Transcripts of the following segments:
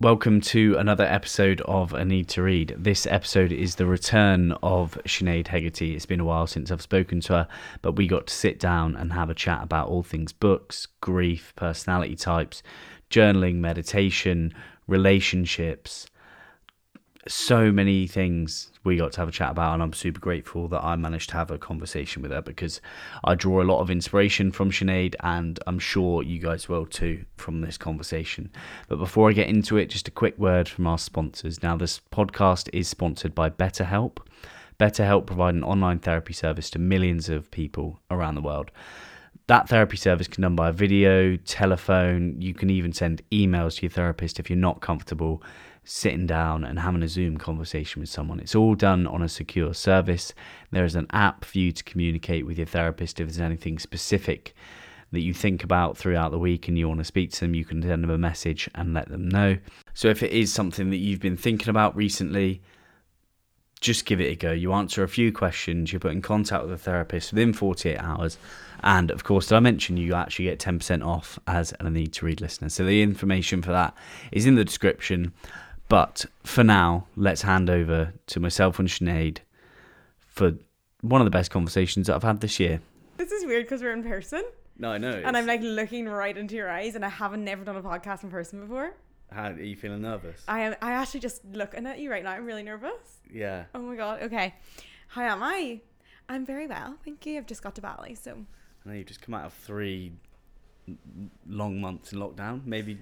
Welcome to another episode of A Need to Read. This episode is the return of Sinead Hegarty. It's been a while since I've spoken to her, but we got to sit down and have a chat about all things books, grief, personality types, journaling, meditation, relationships, so many things we got to have a chat about and I'm super grateful that I managed to have a conversation with her because I draw a lot of inspiration from Sinead and I'm sure you guys will too from this conversation. But before I get into it, just a quick word from our sponsors. Now this podcast is sponsored by BetterHelp. BetterHelp provide an online therapy service to millions of people around the world. That therapy service can be done by video, telephone, you can even send emails to your therapist if you're not comfortable sitting down and having a Zoom conversation with someone. It's all done on a secure service. There is an app for you to communicate with your therapist if there's anything specific that you think about throughout the week and you want to speak to them, you can send them a message and let them know. So if it is something that you've been thinking about recently, just give it a go. You answer a few questions, you put in contact with a therapist within 48 hours. And of course, did I mention you actually get 10% off as a need to read listener? So the information for that is in the description. But for now, let's hand over to myself and Sinead for one of the best conversations that I've had this year. This is weird because we're in person. No, I know. And I'm like looking right into your eyes, and I haven't never done a podcast in person before. How are you feeling nervous? I am. I actually just looking at you right now. I'm really nervous. Yeah. Oh my god. Okay. How am I? I'm very well, thank you. I've just got to Bali, so. I know you've just come out of three long months in lockdown. Maybe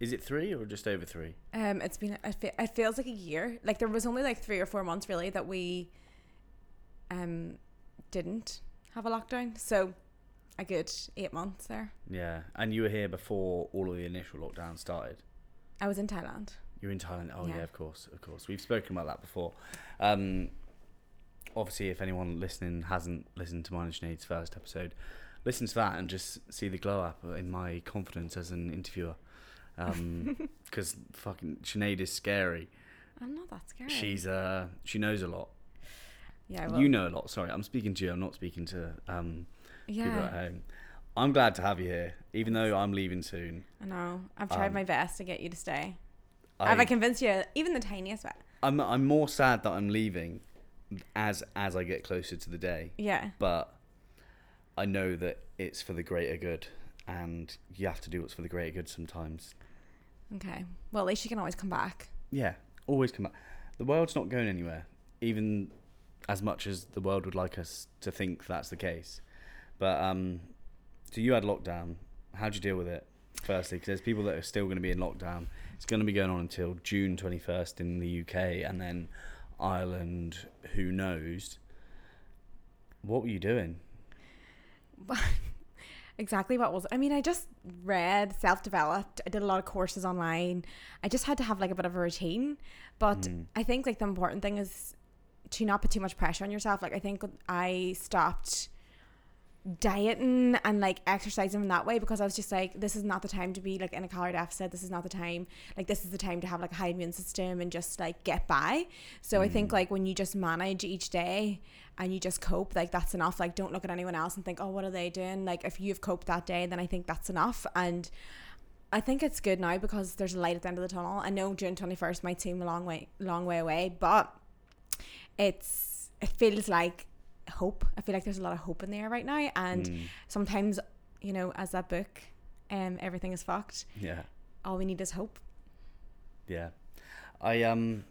is it three or just over three? Um, it's been it feels like a year. Like there was only like three or four months really that we, um, didn't have a lockdown. So, a good eight months there. Yeah, and you were here before all of the initial lockdown started. I was in Thailand. You're in Thailand. Oh yeah. yeah, of course, of course. We've spoken about that before. Um, obviously, if anyone listening hasn't listened to and Sinead's first episode, listen to that and just see the glow up in my confidence as an interviewer because um, fucking Sinead is scary. I'm not that scary. She's uh she knows a lot. Yeah, well, you know a lot. Sorry, I'm speaking to you. I'm not speaking to um yeah. people at home. I'm glad to have you here, even though I'm leaving soon. I know. I've tried um, my best to get you to stay. I, have I convinced you, even the tiniest bit? I'm I'm more sad that I'm leaving as as I get closer to the day. Yeah. But I know that it's for the greater good, and you have to do what's for the greater good sometimes. Okay. Well, at least you can always come back. Yeah, always come back. The world's not going anywhere, even as much as the world would like us to think that's the case. But um, so you had lockdown. How'd you deal with it? Firstly, because there's people that are still going to be in lockdown. It's going to be going on until June 21st in the UK, and then Ireland. Who knows? What were you doing? exactly what was I mean I just read self-developed I did a lot of courses online. I just had to have like a bit of a routine. But mm. I think like the important thing is to not put too much pressure on yourself. Like I think I stopped dieting and like exercising in that way because I was just like this is not the time to be like in a calorie deficit. This is not the time like this is the time to have like a high immune system and just like get by. So mm. I think mm. like when you just manage each day and you just cope like that's enough. Like don't look at anyone else and think oh what are they doing? Like if you've coped that day then I think that's enough. And I think it's good now because there's a light at the end of the tunnel. I know June 21st might seem a long way long way away but it's it feels like hope. I feel like there's a lot of hope in there right now, and mm. sometimes, you know, as that book, um, everything is fucked. Yeah. All we need is hope. Yeah, I um.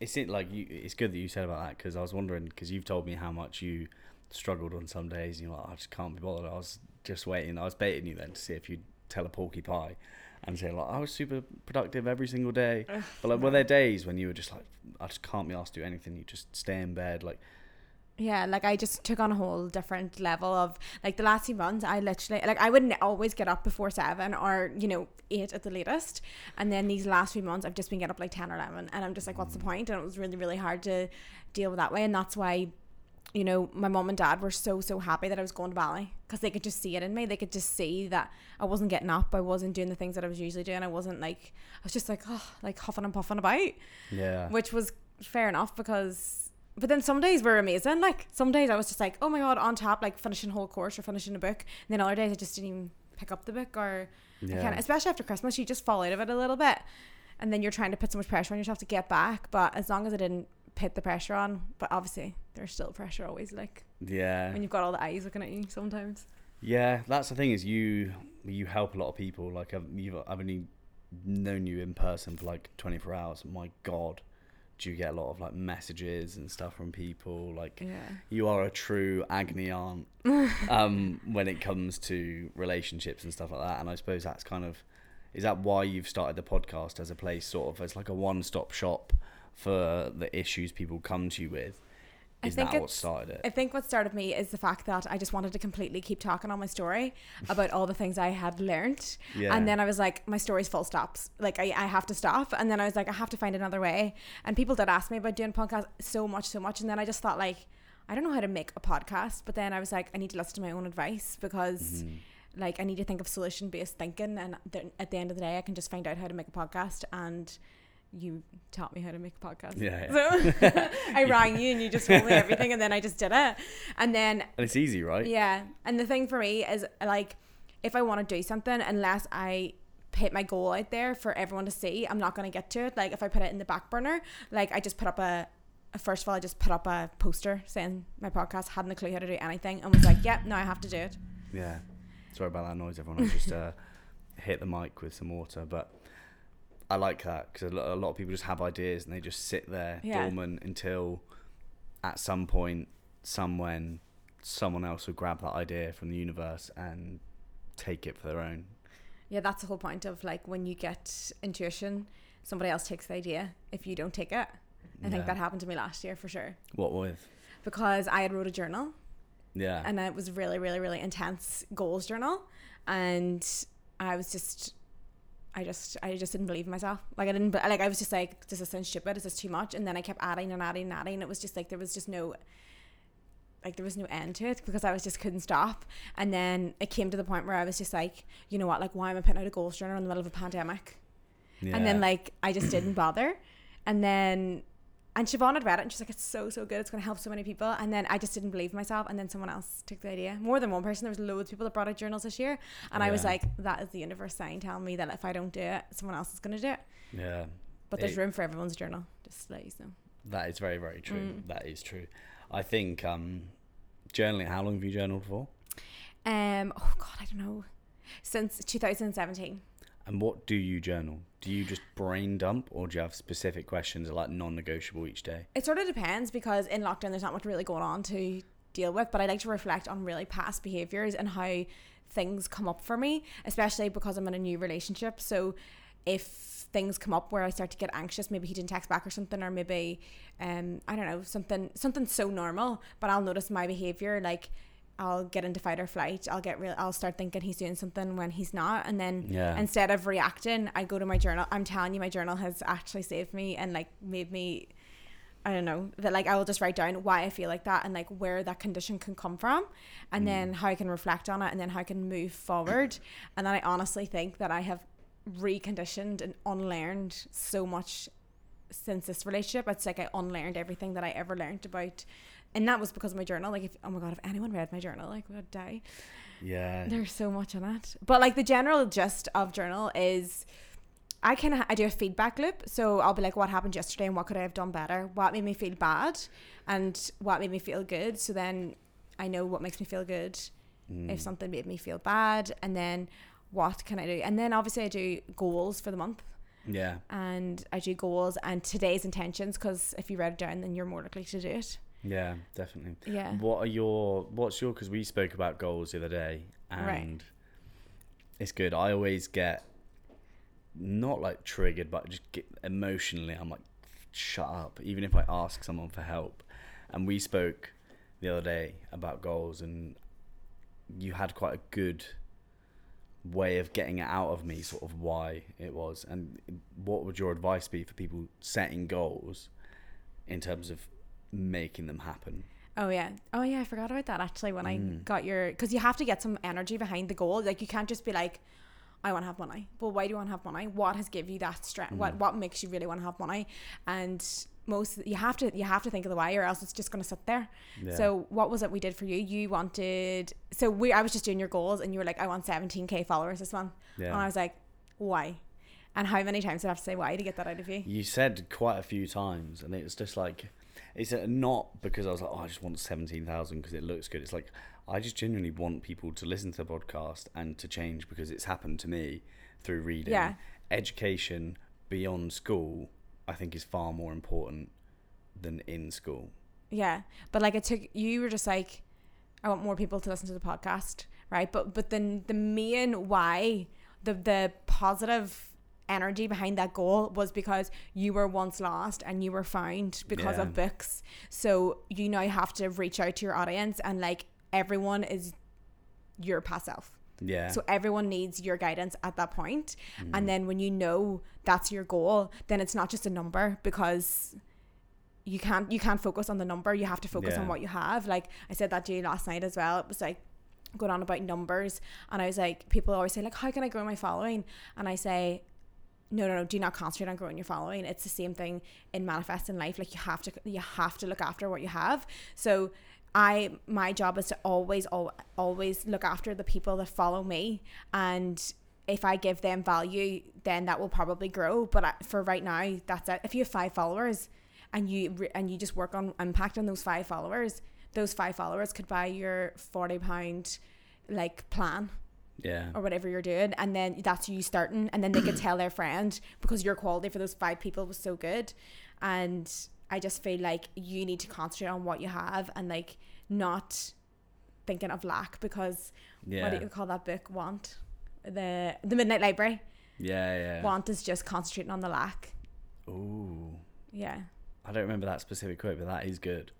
It's it like you. It's good that you said about that because I was wondering because you've told me how much you struggled on some days. And you're like, I just can't be bothered. I was just waiting. I was baiting you then to see if you'd tell a porky pie and say like I was super productive every single day. but like, were there days when you were just like, I just can't be asked to do anything? You just stay in bed, like yeah, like I just took on a whole different level of like the last few months. I literally like I wouldn't always get up before seven or you know eight at the latest, and then these last few months I've just been getting up like ten or eleven, and I'm just like, what's the mm. point? And it was really really hard to deal with that way, and that's why, you know, my mom and dad were so so happy that I was going to Bali because they could just see it in me. They could just see that I wasn't getting up, I wasn't doing the things that I was usually doing. I wasn't like I was just like oh like huffing and puffing about, yeah, which was fair enough because but then some days were amazing. Like some days I was just like, oh my god, on top, like finishing a whole course or finishing a book. And then other days I just didn't even pick up the book or I Yeah. can't, especially after Christmas, you just fall out of it a little bit, and then you're trying to put so much pressure on yourself to get back. But as long as I didn't put the pressure on, but obviously there's still pressure always, like Yeah. when you've got all the eyes looking at you sometimes. Yeah, that's the thing is you you help a lot of people. Like I've you've, I've only known you in person for like 24 hours. My God, do you get a lot of like messages and stuff from people? Like Yeah. you are a true agony aunt um, when it comes to relationships and stuff like that. And I suppose that's kind of is that why you've started the podcast as a place sort of as like a one stop shop for the issues people come to you with. I think that what started it? I think what started me is the fact that I just wanted to completely keep talking on my story about all the things I had learned. Yeah. And then I was like, my story's full stops. Like, I, I have to stop. And then I was like, I have to find another way. And people did ask me about doing podcasts so much, so much. And then I just thought, like, I don't know how to make a podcast. But then I was like, I need to listen to my own advice because. Mm-hmm. Like I need to think of solution based thinking, and th- at the end of the day, I can just find out how to make a podcast. And you taught me how to make a podcast. Yeah, So I rang you and you just told me everything and then I just did it. And then and it's easy, right? yeah. And the thing for me is like if I want to do something unless I put my goal out there for everyone to see, I'm not gonna get to it. Like if I put it in the back burner, like I just put up a first of all I just put up a poster saying my podcast, hadn't a clue how to do anything and was like, Yep, now I have to do it. Yeah. Sorry about that noise, everyone. I just uh, hit the mic with some water, but I like that because a lot of people just have ideas and they just sit there Yeah. dormant until at some point, somewhen, someone else will grab that idea from the universe and take it for their own. Yeah, that's the whole point of like when you get intuition, somebody else takes the idea if you don't take it. I think that happened to me last year for sure. What with? Because I had wrote a journal Yeah. and it was really really really intense goals journal and i was just i just i just didn't believe in myself like i didn't like i was just like does this sound stupid is this too much and then i kept adding and adding and adding and it was just like there was just no like there was no end to it because i was just couldn't stop and then it came to the point where i was just like you know what like why am i putting out a goal journal in the middle of a pandemic yeah. and then like I just didn't bother. And then and Siobhan had read it and she's like, It's so so good, it's gonna help so many people. And then I just didn't believe myself and then someone else took the idea. More than one person, there was loads of people that brought out journals this year. And I was like, That is the universe saying telling me that if I don't do it, someone else is gonna do it. yeah. But there's It- room for everyone's journal, just to let you know. That is very, very true. Mm. That is true. I think um, journaling, how long have you journaled for? Um oh god, I don't know. Since two thousand and what do you journal? Do you just brain dump or do you have specific questions that are like non negotiable each day? It sort of depends because in lockdown there's not much really going on to deal with, but I like to reflect on really past behaviors and how things come up for me, especially because I'm in a new relationship. So if things come up where I start to get anxious, maybe he didn't text back or something, or maybe um I don't know something something so normal, but I'll notice my behavior like. I'll get into fight or flight. I'll get real. I'll start thinking he's doing something when he's not, and then Yeah. instead of reacting, I go to my journal. I'm telling you, my journal has actually saved me and like made me I don't know that like I will just write down why I feel like that and like where that condition can come from and mm. then how I can reflect on it and then how I can move forward and then I honestly think that I have reconditioned and unlearned so much since this relationship it's like I unlearned everything that I ever learned about and that was because of my journal like if oh my god if anyone read my journal like would die Yeah. there's so much in it. But like the general gist of journal is I kind of I do a feedback loop. So I'll be like, what happened yesterday and what could I have done better? What made me feel bad, and what made me feel good. So then I know what makes me feel good. Mm. If something made me feel bad, and then what can I do? And then obviously I do goals for the month, Yeah. and I do goals and today's intentions because if you write it down, then you're more likely to do it. Yeah, definitely. Yeah. What are your what's your because we spoke about goals the other day and Right. it's good. I always get not like triggered but just get emotionally I'm like shut up even if I ask someone for help. And we spoke the other day about goals and you had quite a good way of getting it out of me sort of why it was and what would your advice be for people setting goals in terms of making them happen Oh yeah. Oh yeah, I forgot about that actually when I Mm. got your cuz you have to get some energy behind the goal. Like you can't just be like I want to have money. Well, why do you want to have money? What has give you that strength? What Mm. what makes you really want to have money? And most you have to you have to think of the why or else it's just going to sit there Yeah. so what was it we did for you you wanted so we i was just doing your goals and you were like i want 17k followers this month yeah. and i was like why and how many times did i have to say why to get that out of you You said quite a few times, and it was just like, it's not because I was like, oh, I just want 17,000 because it looks good. It's like, I just genuinely want people to listen to the podcast and to change because it's happened to me through reading. Yeah. Education beyond school, I think, is far more important than in school. Yeah, but like it took you were just like, I want more people to listen to the podcast, right? But but then the main why, the the positive energy behind that goal was because you were once lost and you were found because Yeah. of books. So you now have to reach out to your audience and like everyone is your past self. Yeah. So everyone needs your guidance at that point. Mm. And then when you know that's your goal, then it's not just a number because you can't you can't focus on the number. You have to focus on what you have. Like I said that to you last night as well. It was like going on about numbers and I was like people always say like how can I grow my following? And I say no no no do not concentrate on growing your following. It's the same thing in manifesting life. Like you have to you have to look after what you have. So i my job is to always al- always look after the people that follow me. And if i give them value then that will probably grow. But for right now that's it. If you have five followers and you and you just work on impact on those five followers those five followers could buy your 40 pound like plan yeah. or whatever you're doing and then that's you starting and then they could tell their friend because your quality for those five people was so good and i just feel like you need to concentrate on what you have and like not thinking of lack because Yeah. what do you call that book want the the midnight library yeah. Yeah. want is just concentrating on the lack Ooh. yeah I don't remember that specific quote, but that is good.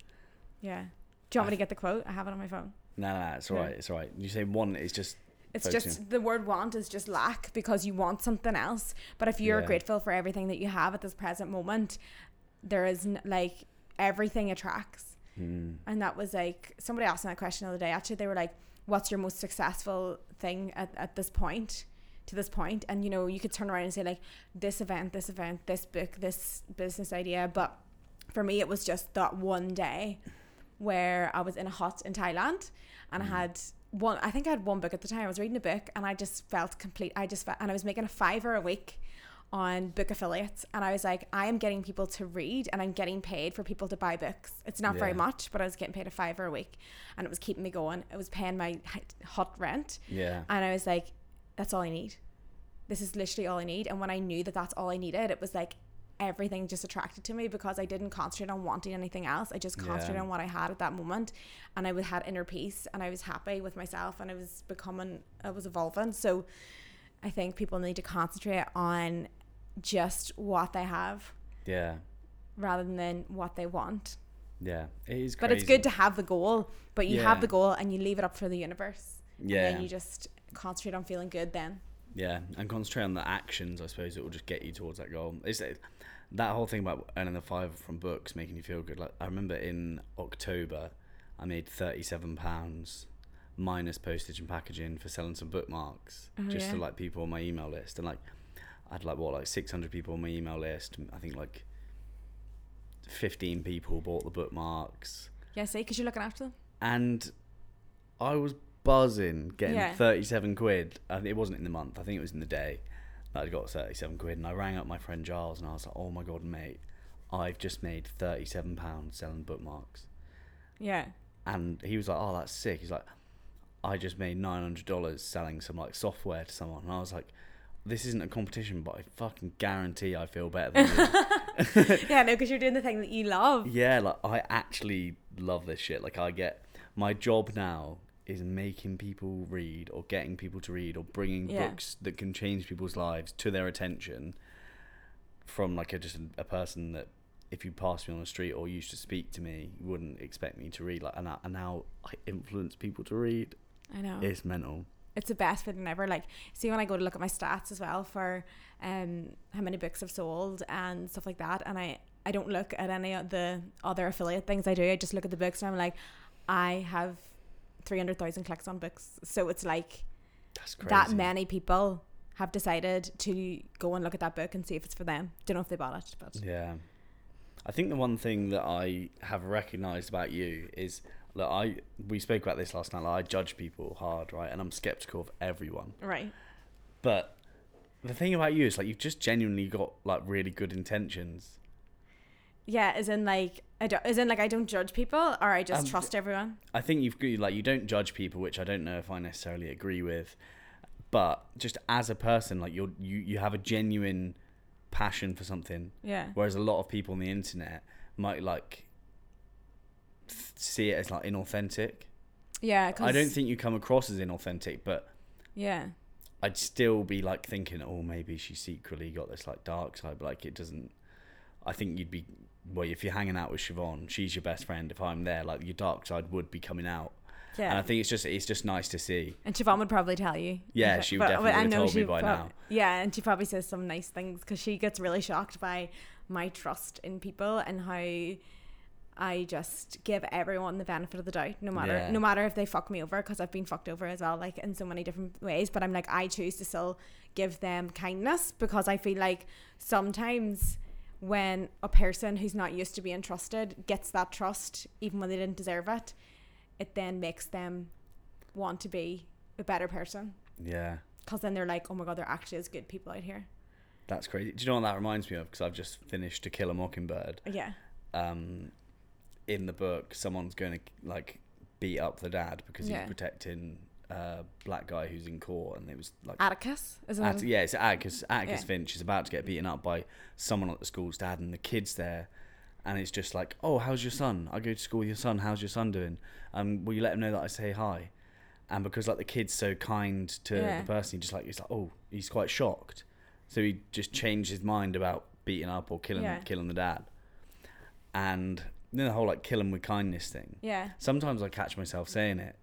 yeah do you want me to get the quote i have it on my phone No, no, no it's all Yeah. right. It's all right. You say one, it's just It's just the word want is just lack because you want something else. But if you're Yeah. grateful for everything that you have at this present moment, there is n- like everything attracts. hmm, And that was like somebody asked me that question the other day. Actually, they were like, "What's your most successful thing at, at this point?" To this point, and you know, you could turn around and say like, "This event, this event, this book, this business idea." But for me, it was just that one day where I was in a hut in Thailand, and I had one. I think I had one book at the time. I was reading a book, and I just felt complete. I just felt, and I was making a fiver a week on book affiliates and I was like I am getting people to read and I'm getting paid for people to buy books it's not very much but I was getting paid a fiver a week and it was keeping me going it was paying my hot rent yeah. and I was like that's all I need this is literally all I need and when I knew that that's all I needed it was like everything just attracted to me because I didn't concentrate on wanting anything else I just concentrated Yeah. on what I had at that moment and I had inner peace and I was happy with myself and I was becoming I was evolving so I think people need to concentrate on just what they have Yeah. rather than what they want. Yeah. It is But it's good to have the goal, but you have the goal and you leave it up for the universe. And Yeah. then you just concentrate on feeling good then. Yeah, and concentrate on the actions. I suppose it will just get you towards that goal. It's it- that whole thing about earning the five from books making you feel good. Like I remember in October, I made thirty-seven pounds minus postage and packaging for selling some bookmarks, Oh, just to like people on my email list, and like I had like what like six hundred people on my email list. I think like fifteen people bought the bookmarks, Yeah, see, because you're looking after them. and I was buzzing getting Yeah. 37 quid. And it wasn't in the month, I think it was in the day that I got 37 quid. And I rang up my friend Giles and I was like, oh my god, mate, I've just made 37 pounds selling bookmarks. Yeah. And he was like, oh, that's sick. He's like, I just made $900 selling some like software to someone. And I was like, this isn't a competition, but I fucking guarantee I feel better than you. yeah, no, because you're doing the thing that you love. Yeah, like I actually love this shit. Like I get my job now is making people read or getting people to read or bringing Yeah. books that can change people's lives to their attention from like a, just a, person that if you passed me on the street or used to speak to me you wouldn't expect me to read like and, I, and now I influence people to read I know. it's mental it's the best feeling ever. Like, see, when I go to look at my stats as well for um how many books I've sold and stuff like that, and I I don't look at any of the other affiliate things I do. I just look at the books and I'm like, I have three hundred thousand clicks on books, so it's like that many people have decided to go and look at that book and see if it's for them. Don't know if they bought it, but yeah I think the one thing that I have recognized about you is look, I we spoke about this last night. Like, I judge people hard, right? And I'm skeptical of everyone. Right. But the thing about you is like you've just genuinely got like really good intentions. Yeah, as in like I don't, as in like I don't judge people or I just Um, trust everyone. I think you've like you don't judge people, which I don't know if I necessarily agree with. But just as a person, like you're you you have a genuine passion for something, Yeah. whereas a lot of people on the internet might like th- see it as like inauthentic. Yeah. 'cause- I don't think you come across as inauthentic, but Yeah. I'd still be like thinking, oh, maybe she secretly got this like dark side, but like it doesn't. I think you'd be well if you're hanging out with Siobhan, she's your best friend. If I'm there, like your dark side would be coming out, Yeah. and I think it's just it's just nice to see. And Siobhan would probably tell you. Yeah, she would definitely I know told me by prob- now. Yeah, and she probably says some nice things because she gets really shocked by my trust in people and how I just give everyone the benefit of the doubt, no matter Yeah. no matter if they fuck me over, because I've been fucked over as well, like in so many different ways. But I'm like, I choose to still give them kindness because I feel like sometimes when a person who's not used to being trusted gets that trust, even when they didn't deserve it, it then makes them want to be a better person Yeah, because then they're like, oh my god, there actually is good people out here. that's crazy. Do you know what that reminds me of? Because I've just finished To Kill a Mockingbird. Yeah, Um, in the book, someone's going to like beat up the dad because Yeah. he's protecting a black guy who's in court, and it was like Atticus is Att- it? yeah, it's Atticus. Atticus Yeah. Finch is about to get beaten up by someone at the school's dad, and the kid's there, and it's just like, "Oh, how's your son? I go to school with your son. How's your son doing? Um, will you let him know that I say hi?" And because like the kid's so kind to Yeah. the person, he just like he's like, "Oh, he's quite shocked," so he just changed his mind about beating up or killing Yeah. killing the dad, and then the whole like kill him with kindness thing. Yeah, Sometimes I catch myself saying it,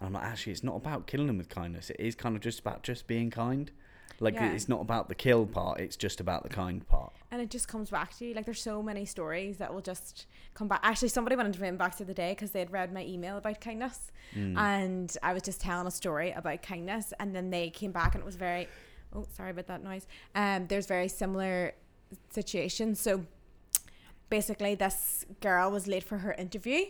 and I'm like, actually, it's not about killing them with kindness. It is kind of just about just being kind. Like Yeah. it's not about the kill part. It's just about the kind part. and it just comes back to you. Like there's so many stories that will just come back. Actually, somebody went into my inbox the other day because they had read my email about kindness, Mm. and I was just telling a story about kindness, and then they came back and it was very. Oh, sorry about that noise. Um, there's very similar situations. So basically this girl was late for her interview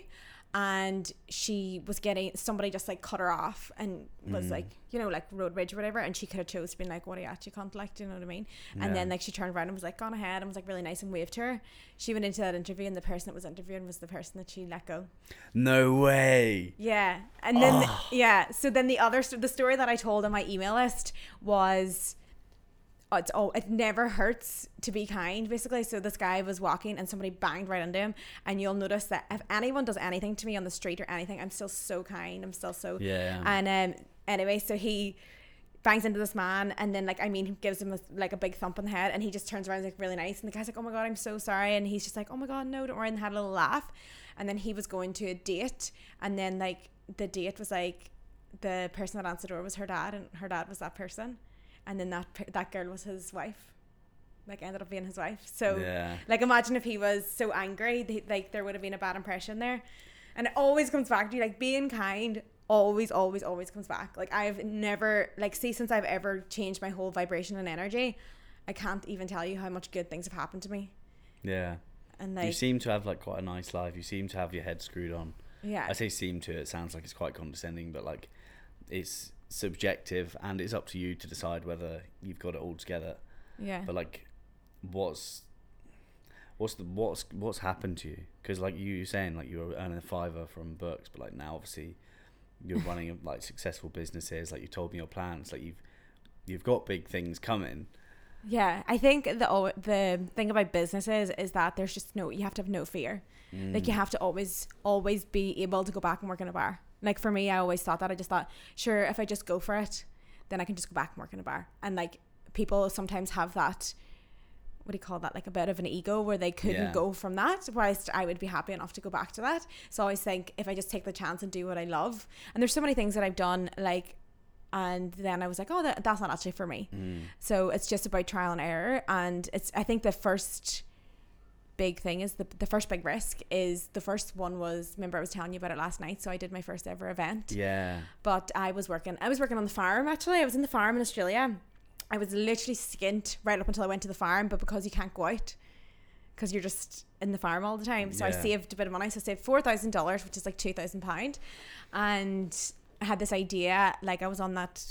and she was getting somebody just like cut her off and was Mm. like you know like road rage or whatever and she could have chose to be like what are you you can't like do you know what I mean and then like she turned around and was like gone ahead and was like really nice and waved to her she went into that interview and the person that was interviewing was the person that she let go No way. yeah and then Oh. yeah so then the other the story that I told on my email list was it's oh it never hurts to be kind basically. So this guy was walking and somebody banged right into him. And you'll notice that if anyone does anything to me on the street or anything I'm still so kind. I'm still so Yeah. and um anyway so he bangs into this man and then like I mean he gives him a, like a big thump on the head and he just turns around and is, like really nice. And the guy's like oh my god I'm so sorry. And he's just like oh my god no don't worry and had a little laugh. And then he was going to a date and then like the date was like the person that answered the door was her dad and her dad was that person and then that that girl was his wife like ended up being his wife so yeah. like imagine if he was so angry th- like there would have been a bad impression there and it always comes back to you like being kind always always always comes back like i've never like see since i've ever changed my whole vibration and energy i can't even tell you how much good things have happened to me Yeah. and you seem to have like quite a nice life. You seem to have your head screwed on. yeah I say seem to. It sounds like it's quite condescending, but like it's subjective, and it's up to you to decide whether you've got it all together. yeah But like, what's what's the what's what's happened to you? Because like you were saying, like you were earning a fiver from books, but like now obviously you're running like successful businesses. Like you told me your plans. Like you've you've got big things coming. yeah i think the the thing about businesses is that there's just no you have to have no fear like you Mm. have to always always be able to go back and work in a bar like for me i always thought that. I just thought sure if i just go for it then i can just go back and work in a bar. And like people sometimes have that what do you call that? Like a bit of an ego where they couldn't Yeah. go from that whilst i would be happy enough to go back to that. So i always think if i just take the chance and do what i love and there's so many things that i've done like and then i was like oh that, that's not actually for me. Mm. so it's just about trial and error. And it's i think the first big thing is the, the first big risk is the first one was remember i was telling you about it last night so i did my first ever event Yeah. but i was working i was working on the farm actually i was in the farm in australia i was literally skint right up until i went to the farm but because you can't go out because you're just in the farm all the time. So I saved a bit of money. So I saved four thousand dollars, which is like two thousand pound, and I had this idea. Like I was on that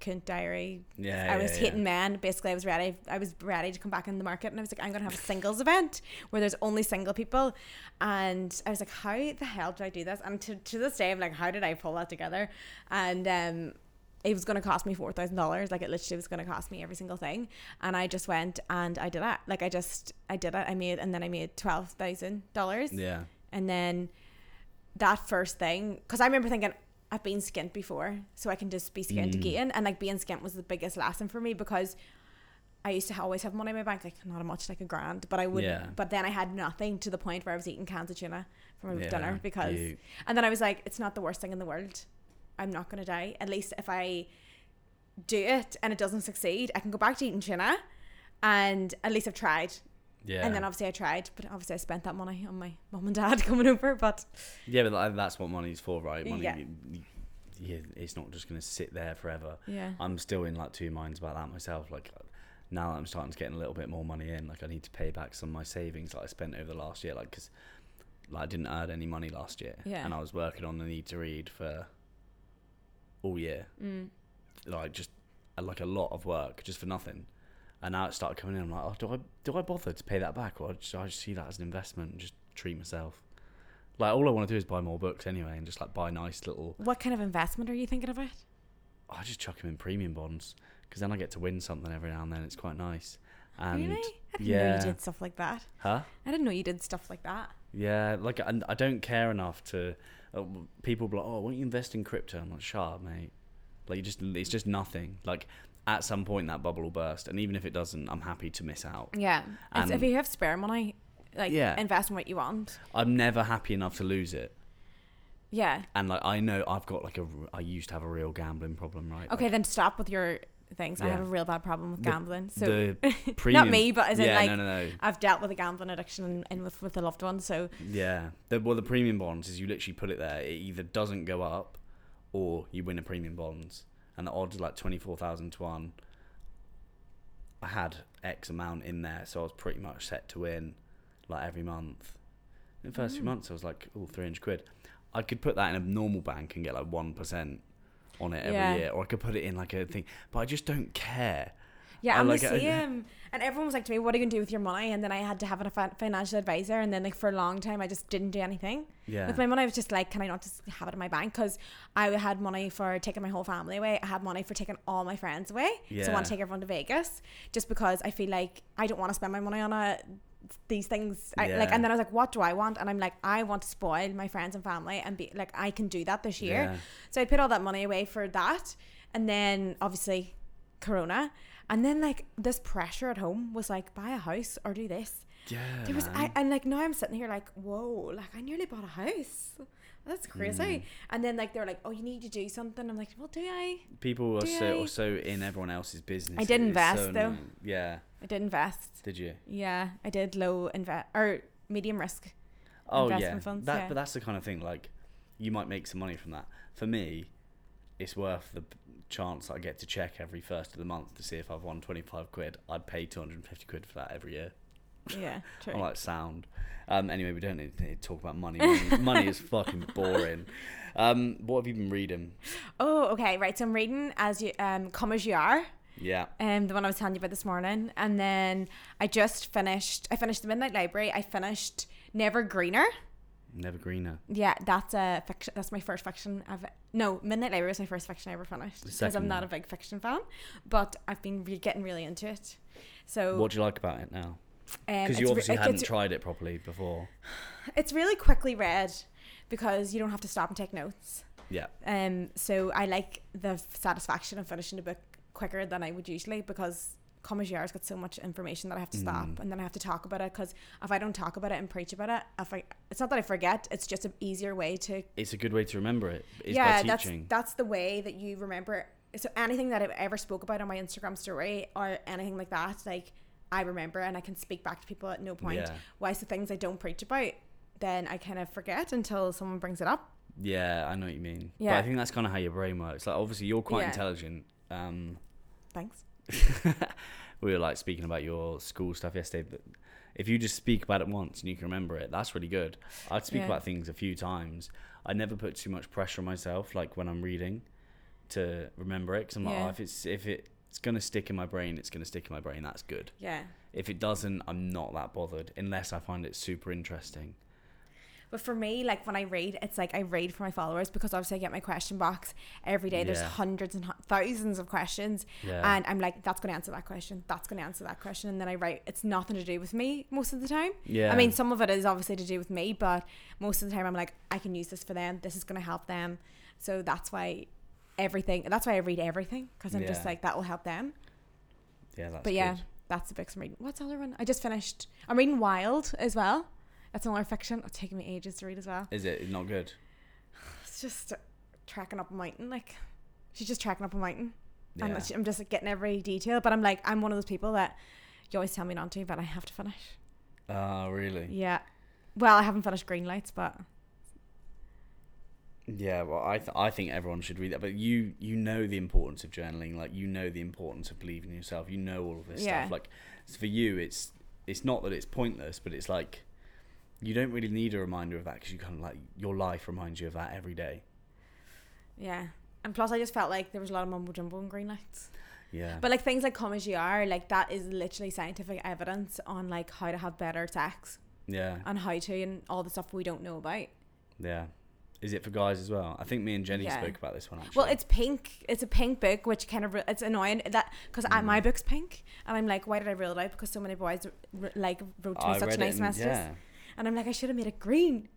cunt diary. Yeah, I was yeah, hitting yeah. men. Basically, I was ready. I was ready to come back in the market, and I was like, I'm gonna have a singles event where there's only single people. And I was like, how the hell did I do this? And to, to this day, I'm like, how did I pull that together? And um, it was going to cost me four thousand dollars. Like it literally was going to cost me every single thing. And I just went and I did it. Like I just I did it. I made and then I made twelve thousand dollars. Yeah. And then that first thing, because I remember thinking I've been skint before, so I can just be skint Mm. again. And like being skint was the biggest lesson for me because I used to always have money in my bank, like not much, like a grand, but I would. Yeah. But then I had nothing to the point where I was eating cans of tuna for my Yeah, dinner because. And then I was like, it's not the worst thing in the world. I'm not gonna die. At least if I do it and it doesn't succeed, I can go back to eating tuna, and at least I've tried. Yeah. And then obviously I tried, but obviously I spent that money on my mum and dad coming over. But Yeah, but that's what money's for, right? Money, Yeah. yeah, it's not just going to sit there forever. yeah, I'm still in like two minds about that myself. Like now that I'm starting to get a little bit more money in, like I need to pay back some of my savings that I spent over the last year, like because like I didn't earn any money last year, Yeah. and I was working on the need to read for all year, mm. like just like a lot of work just for nothing. And now it started coming in. I'm like, oh, do I do I bother to pay that back, or should I just see that as an investment and just treat myself? Like all I want to do is buy more books anyway, and just like buy nice little. what kind of investment are you thinking about? I just chuck them in premium bonds because then I get to win something every now and then. It's quite nice. And really? I didn't know you did stuff like that. huh? I didn't know you did stuff like that. Yeah, like I, I don't care enough to. Uh, people be like, oh, why don't you invest in crypto? I'm like, shut up, mate. Like you just, it's just nothing. Like at some point that bubble will burst, and even if it doesn't, I'm happy to miss out. Yeah, It's- if you have spare money, like Yeah. invest in what you want. I'm never happy enough to lose it. Yeah. And like I know I've got like a I used to have a real gambling problem, right? Okay, then stop with your things. I have a real bad problem with The- gambling. So the premium, not me, but as in like no, no, no. I've dealt with a gambling addiction and, and with with a loved one. So Yeah. The, well, the premium bonds is you literally put it there. It either doesn't go up, or you win a premium bonds, and the odds are like twenty four thousand to one. I had X amount in there, so I was pretty much set to win, like every month. In the first few Mm. months, I was like, oh, 300 quid. I could put that in a normal bank and get like one percent on it every Yeah. year, or I could put it in like a thing. But I just don't care. Yeah, I'm like the it. same. And everyone was like to me, "What are you gonna do with your money?" And then I had to have a financial advisor, and then like for a long time, I just didn't do anything. Yeah. With my money, I was just like, can I not just have it in my bank? Because I had money for taking my whole family away. I had money for taking all my friends away. Yeah. So I want to take everyone to Vegas just because I feel like I don't want to spend my money on a, these things. I, like, and then I was like, what do I want? And I'm like, I want to spoil my friends and family and be like, I can do that this year. Yeah. So I put all that money away for that. And then obviously Corona. And then like this pressure at home was like, buy a house or do this. Yeah. There was I and like now I'm sitting here like whoa like I nearly bought a house that's crazy Mm. and then like they're like oh you need to do something I'm like well do I People are so I- in everyone else's business. I did invest, so though. annoying. Yeah. I did invest Did you? yeah I did low invest or medium risk Oh Investment yeah. funds, that, yeah. But that's the kind of thing. Like, you might make some money from that. For me, it's worth the chance I get to check every first of the month to see if I've won twenty five quid. I'd pay two hundred and fifty quid for that every year. yeah true I'm like sound. Um. Anyway, we don't need to talk about money. Money, money is fucking boring. Um. What have you been reading? oh okay right so I'm reading as you um come as you are Yeah. um the one I was telling you about this morning and then I just finished I finished the Midnight Library I finished Never Greener Never greener. Yeah, that's a fiction. That's my first fiction. I've no Midnight Library was my first fiction I ever finished because I'm not a big fiction fan, but I've been re- getting really into it. So What do you like about it now? um, Because you it's re- obviously hadn't tried it properly before. It's really quickly read because you don't have to stop and take notes. Yeah. Um, so I like the satisfaction of finishing a book quicker than I would usually because Commissioner's got so much information that I have to stop Mm. and then I have to talk about it because if I don't talk about it and preach about it, if I, it's not that I forget, it's just an easier way to It's a good way to remember it. Is yeah, by that's that's the way that you remember. it. So anything that I've ever spoke about on my Instagram story or anything like that, like I remember and I can speak back to people at no point. Yeah. Whilst the things I don't preach about, then I kind of forget until someone brings it up. Yeah, I know what you mean. But Yeah. I think that's kind of how your brain works. Like, obviously, you're quite Yeah. intelligent. Um, Thanks. we were like speaking about your school stuff yesterday. But if you just speak about it once and you can remember it, that's really good. I'd speak Yeah. about things a few times. I never put too much pressure on myself, like when I'm reading, to remember it. Because I'm like, Yeah. oh, if it's if it's gonna stick in my brain, it's gonna stick in my brain. That's good. Yeah. If it doesn't, I'm not that bothered unless I find it super interesting. But for me, like when I read, it's like I read for my followers because obviously I get my question box every day. There's hundreds and thousands of questions, Yeah. and I'm like, that's going to answer that question. That's going to answer that question, and then I write. It's nothing to do with me most of the time. Yeah. I mean, some of it is obviously to do with me, but most of the time I'm like, I can use this for them. This is going to help them. So that's why everything. That's why I read everything because I'm just like that will help them. yeah, that's but yeah, good. that's the books I'm reading. What's the other one? I just finished. I'm reading Wild as well. That's another fiction. It's taken me ages to read as well. Is it not good? It's just tracking up a mountain. Like she's just tracking up a mountain, Yeah. and I'm just like, getting every detail. But I'm like, I'm one of those people that you always tell me not to, but I have to finish. Oh, really? Yeah. Well, I haven't finished Green Lights, but Yeah, well, I th- I think everyone should read that. But you you know the importance of journaling, like you know the importance of believing in yourself. You know all of this Yeah. stuff. Like so for you, it's it's not that it's pointless, but it's like you don't really need a reminder of that because you kind of like your life reminds you of that every day. yeah. And plus, I just felt like there was a lot of mumbo jumbo in Green Lights. Yeah, But like things like Come As You Are, like that is literally scientific evidence on like how to have better sex yeah, and how to and all the stuff we don't know about. yeah. Is it for guys as well? I think me and Jenny Yeah. spoke about this one actually. Well, it's pink. It's a pink book, which kind of re- it's annoying that because Mm. my book's pink, and I'm like, why did I rule it out? Because so many boys r- like wrote to me I such nice and- messages, Yeah, and I'm like, I should have made it green.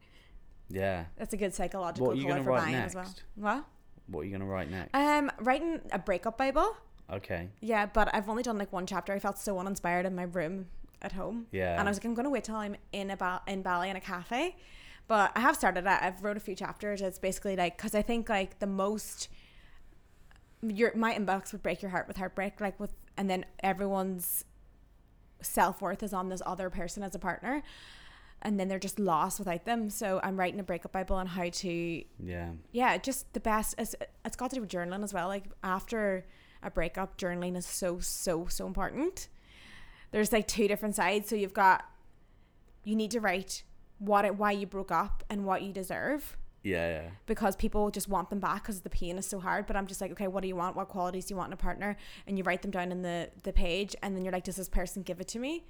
yeah. That's a good psychological What are you color for write buying as well. next? What? What are you gonna write next? Um, writing a breakup Bible. okay. Yeah, but I've only done like one chapter. I felt so uninspired in my room at home. Yeah. And I was like, I'm gonna wait till I'm in about in Bali in a cafe. But I have started it. I've wrote a few chapters. It's basically like because I think like the most your my inbox would break your heart with heartbreak, like with and then everyone's self worth is on this other person as a partner. And then they're just lost without them. So I'm writing a breakup bible on how to Yeah. yeah, just the best. It's, it's got to do with journaling as well. Like after a breakup, journaling is so so so important. There's like two different sides. So you've got you need to write what it, why you broke up and what you deserve Yeah. Yeah. because people just want them back because the pain is so hard. But I'm just like, okay, what do you want? What qualities do you want in a partner? And you write them down in the the page, and then you're like, does this person give it to me?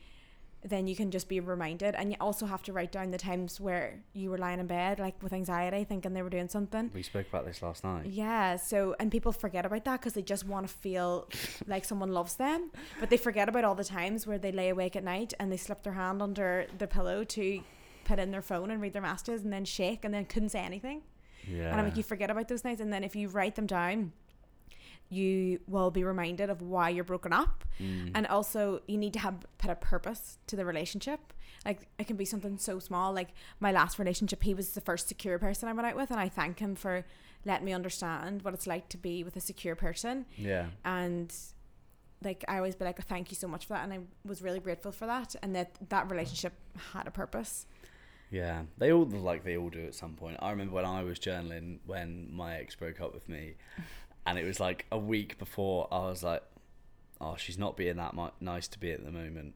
Then you can just be reminded, and you also have to write down the times where you were lying in bed, like with anxiety, thinking they were doing something. We spoke about this last night. Yeah, so and people forget about that because they just want to feel like someone loves them, but they forget about all the times where they lay awake at night and they slip their hand under the pillow to put in their phone and read their messages and then shake and then couldn't say anything. Yeah. And I'm like, you forget about those nights, and then if you write them down, you will be reminded of why you're broken up, Mm. and also you need to have put a purpose to the relationship. Like it can be something so small. Like my last relationship, he was the first secure person I went out with, and I thank him for letting me understand what it's like to be with a secure person. yeah. And like I always be like, thank you so much for that, and I was really grateful for that, and that that relationship had a purpose. Yeah, they all like they all do at some point. I remember when I was journaling when my ex broke up with me, and it was like a week before I was like, "Oh, she's not being that nice to be at the moment.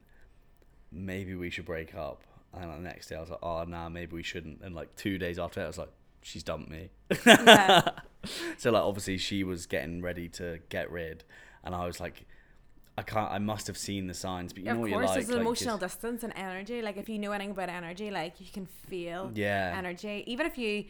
Maybe we should break up." And the next day I was like, "Oh, nah, maybe we shouldn't." And like two days after that, I was like, "She's dumped me." Yeah. so like obviously she was getting ready to get rid, and I was like, "I can't. I must have seen the signs." But you know of what course, you're like, there's like, emotional just- distance and energy. Like if you know anything about energy, like you can feel yeah, energy. Even if you,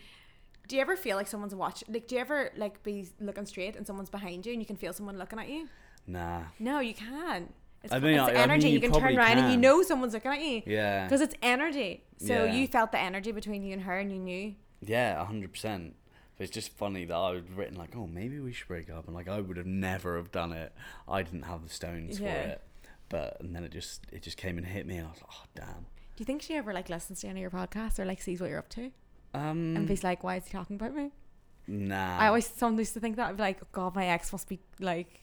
do you ever feel like someone's watching? Like, do you ever like be looking straight and someone's behind you and you can feel someone looking at you? nah, No, you can. It's, I mean, it's I- I mean, energy. you you can turn around and you know someone's looking at you yeah. because it's energy. So Yeah. you felt the energy between you and her, and you knew. Yeah, hundred percent. But it's just funny that I was written like, oh, maybe we should break up, and like I would have never have done it. I didn't have the stones Yeah. for it. But and then it just it just came and hit me, and I was like, oh damn. Do you think she ever like listens to any of your podcasts or like sees what you're up to Um, and he's like, why is he talking about me? nah. I always sometimes used to think that I'd be like, oh, God, my ex must be like,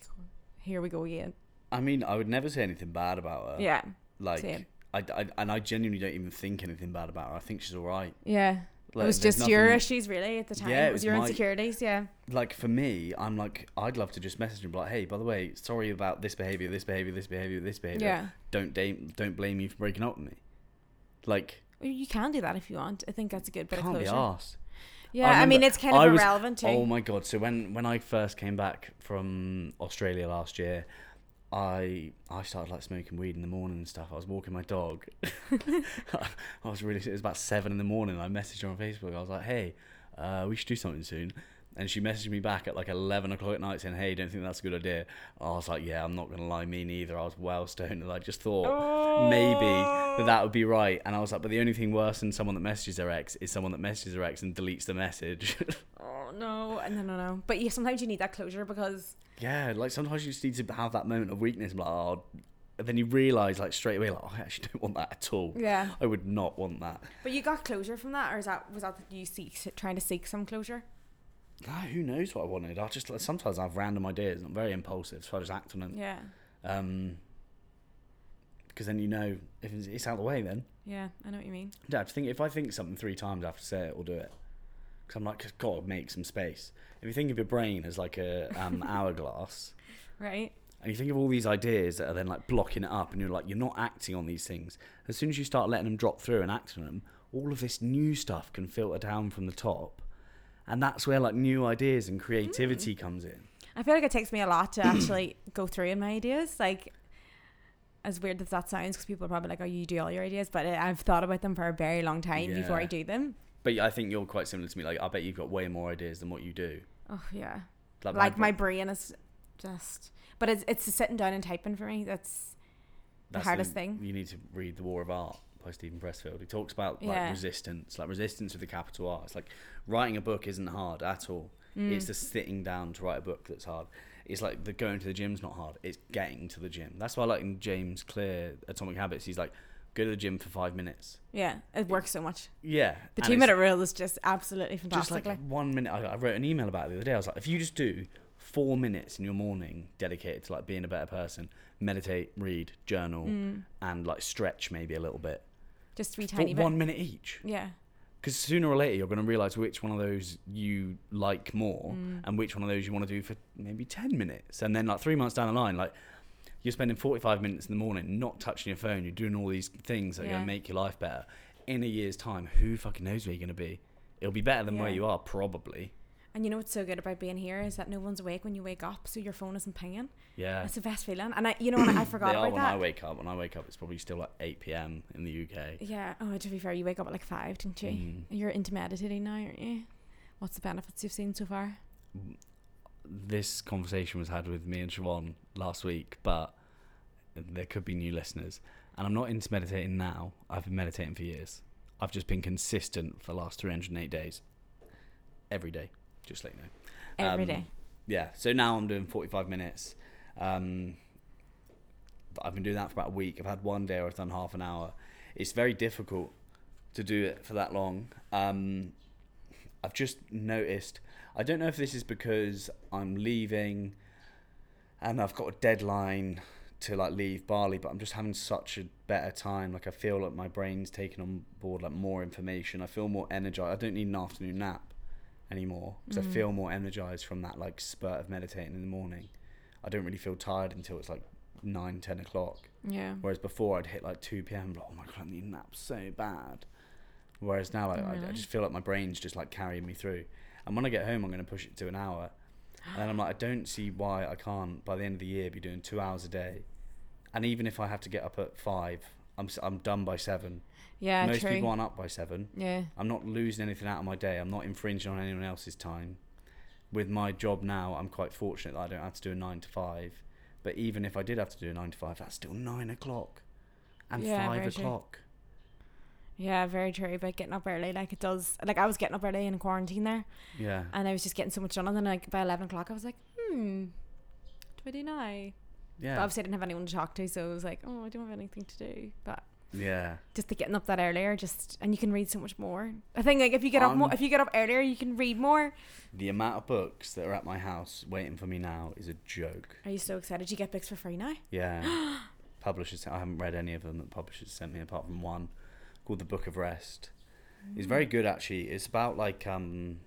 here we go again. I mean, I would never say anything bad about her. yeah, Like, same. I, I and I genuinely don't even think anything bad about her. I think she's all right. yeah. Like, it was just your issues really at the time. Yeah, it it was was your my- insecurities. Yeah. like for me, I'm like I'd love to just message and be like, hey, by the way, sorry about this behavior, this behavior, this behavior, this behavior. Yeah. Don't da- don't blame you for breaking up with me. Like You can do that if you want. I think that's a good bit can't of be closure. asked. Yeah, I, mean it's kind of I was- irrelevant too. Oh my god! So when when I first came back from Australia last year, I I started like smoking weed in the morning and stuff. I was walking my dog. I was really. It was about seven in the morning. I messaged her on Facebook. I was like, "Hey, uh, we should do something soon." And she messaged me back at like eleven o'clock at night saying, "Hey, don't think that's a good idea." I was like, "Yeah, I'm not gonna lie, me neither." I was well stoned, and I just thought maybe that that would be right. And I was like, "But the only thing worse than someone that messages their ex is someone that messages their ex and deletes the message." Oh no, and no, no, no. But yeah, sometimes you need that closure because Yeah, like sometimes you just need to have that moment of weakness, like, oh, and then you realise like straight away, like, oh, I actually don't want that at all. yeah. I would not want that. But you got closure from that, or is that was that you seek trying to seek some closure? No, who knows what I wanted? I just like, sometimes I have random ideas. I'm very impulsive, so I just act on them. Yeah, Um, because then you know if it's, it's out of the way. Then yeah, I know what you mean. yeah, I think if I think something three times, I have to say it or do it. Because I'm like, God, make some space. If you think of your brain as like a um, hourglass, Right? And you think of all these ideas that are then like blocking it up, and you're like, you're not acting on these things. As soon as you start letting them drop through and acting on them, all of this new stuff can filter down from the top. And that's where like new ideas and creativity mm. comes in. I feel like it takes me a lot to actually go through in my ideas. Like, as weird as that sounds, because people are probably like, "Oh, you do all your ideas," but eh, I've thought about them for a very long time before I do them. But I think you're quite similar to me. Like, I bet you've got way more ideas than what you do. Oh yeah, Like, like my brain is just. But it's it's the sitting down and typing for me. That's the that's hardest thing. You need to read The War of Art by Steven Pressfield. He talks about like Yeah. resistance, like resistance with a capital R. It's like writing a book isn't hard at all. Mm. It's the sitting down to write a book that's hard. It's like the going to the gym's not hard. It's getting to the gym. That's why I like in James Clear Atomic Habits. He's like, go to the gym for five minutes. yeah, it works so much. Yeah, The two minute rule is just absolutely fantastic. Just like one minute. I, I wrote an email about it the other day. I was like, if you just do four minutes in your morning dedicated to like being a better person, meditate, read, journal, Mm. and like stretch maybe a little bit. Just three tiny bit. one minute each. Yeah, Because sooner or later, you're going to realize which one of those you like more Mm. and which one of those you want to do for maybe 10 minutes. And then, like, three months down the line, like, you're spending 45 minutes in the morning not touching your phone. You're doing all these things that are going Yeah. to make your life better. In a year's time, who fucking knows where you're going to be? It'll be better than where Yeah. you are, probably. And you know what's so good about being here is that no one's awake when you wake up, so your phone isn't pinging. Yeah. That's the best feeling. And I, you know, what, I forgot about when that. I wake up. When I wake up, it's probably still like 8 p.m. in the UK. Yeah. Oh, to be fair, you wake up at like five, didn't you? Mm. You're into meditating now, aren't you? What's the benefits you've seen so far? This conversation was had with me and Siobhan last week, but there could be new listeners. And I'm not into meditating now. I've been meditating for years. I've just been consistent for the last 308 days. Every day, just let you know. Every Um, day. Yeah, so now I'm doing 45 minutes. Um, I've been doing that for about a week. I've had one day where I've done half an hour. It's very difficult to do it for that long. Um, I've just noticed. I don't know if this is because I'm leaving and I've got a deadline to like leave Bali, but I'm just having such a better time. Like I feel like my brain's taking on board like more information. I feel more energized. I don't need an afternoon nap anymore because I Mm. feel more energized from that like spurt of meditating in the morning. I don't really feel tired until it's like nine, ten o'clock. Yeah. Whereas before I'd hit like two p.m. Like, oh my god, I need a nap so bad. Whereas now, like, I, I just feel like my brain's just like carrying me through. And when I get home, I'm going to push it to an hour. And then I'm like, I don't see why I can't by the end of the year be doing two hours a day. And even if I have to get up at five, I'm I'm done by seven. Yeah, Most true. people aren't up by seven. yeah. I'm not losing anything out of my day. I'm not infringing on anyone else's time. With my job now, I'm quite fortunate that I don't have to do a nine to five. But even if I did have to do a nine to five, that's still nine o'clock and Yeah, five very true. o'clock. Yeah, very true about getting up early. Like it does. Like I was getting up early in quarantine there, Yeah. and I was just getting so much done. And then like by eleven o'clock, I was like, hmm, do I do now? But Yeah. obviously, I didn't have anyone to talk to, so I was like, oh, I don't have anything to do. But Yeah. just the getting up that earlier, just and you can read so much more. I think like if you get up more, Um, if you get up earlier, you can read more. The amount of books that are at my house waiting for me now is a joke. Are you so excited? You get books for free now? Yeah. publishers, I haven't read any of them that publishers sent me apart from one called The Book of Rest. It's very good actually. It's about like um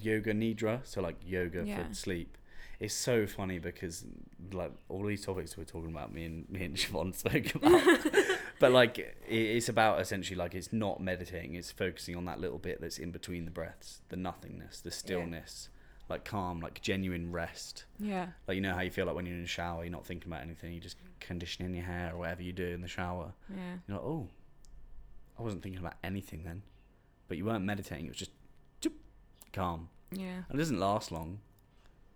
yoga nidra, so like yoga Yeah. for sleep. It's so funny because like all these topics we're talking about, me and me and Siobhan spoke about, but like it's about essentially like it's not meditating. It's focusing on that little bit that's in between the breaths, the nothingness, the stillness, like calm, like genuine rest. Yeah. Like you know how you feel like when you're in the shower, you're not thinking about anything, you're just conditioning your hair or whatever you do in the shower. Yeah. You're like, oh, I wasn't thinking about anything then, but you weren't meditating. It was just choop, calm. Yeah. And it doesn't last long,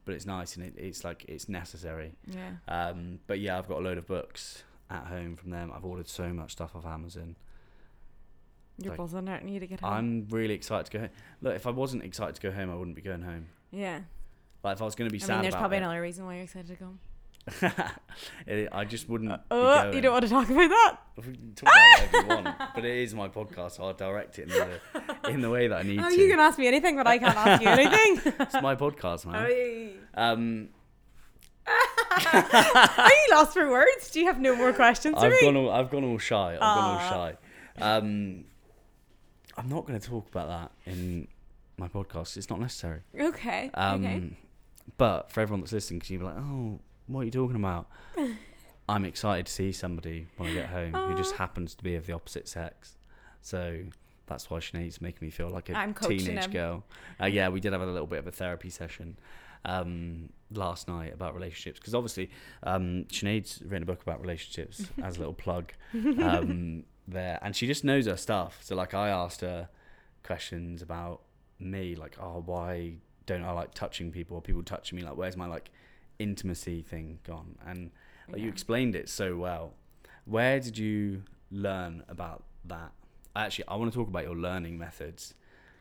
but it's nice and it, it's like it's necessary. Yeah. Um, but yeah, I've got a load of books at home from them. I've ordered so much stuff off Amazon. You're Like, buzzing and you to get home. I'm really excited to go home. Look, if I wasn't excited to go home, I wouldn't be going home. yeah. Like if I was going to be I sad mean, there's probably it, another reason why you're excited to go. it- I just wouldn't. Oh, going. you don't want to talk about that? We can talk about whatever you want, but it is my podcast, so I'll direct it in the in the way that I need Oh, to. you can ask me anything, but I can't ask you anything. It's my podcast, man. Are Um, you lost for words? Do you have no more questions for I've me? gone all I've gone all shy. I've gone all shy. Um, I'm not going to talk about that in my podcast. It's not necessary. Okay. Um, okay. But for everyone that's listening, because you'll be like, oh, what are you talking about? I'm excited to see somebody when I get home who just happens to be of the opposite sex. So that's why Sinead's making me feel like a I'm coaching teenage him. girl. Uh, yeah, we did have a little bit of a therapy session um, last night about relationships because obviously um, Sinead's written a book about relationships as a little plug um, there, and she just knows her stuff. So like I asked her questions about me, like oh why don't I like touching people or people touching me? Like where's my like intimacy thing gone? And like, you explained it so well. Where did you learn about that? Actually, I want to talk about your learning methods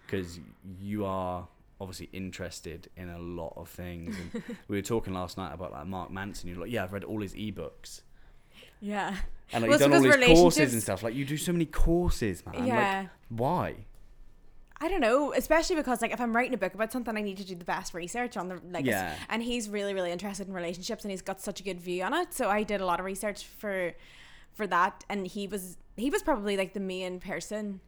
because you are obviously interested in a lot of things. And we were talking last night about like Mark Manson. You're like, yeah, I've read all his ebooks. Yeah. And like, Well, you've done all his courses and stuff. Like you do so many courses, man. yeah. Like, why? I don't know, especially because like if I'm writing a book about something, I need to do the best research on the like. Yeah. And he's really, really interested in relationships, and he's got such a good view on it. So I did a lot of research for, for that, and he was he was probably like the main person.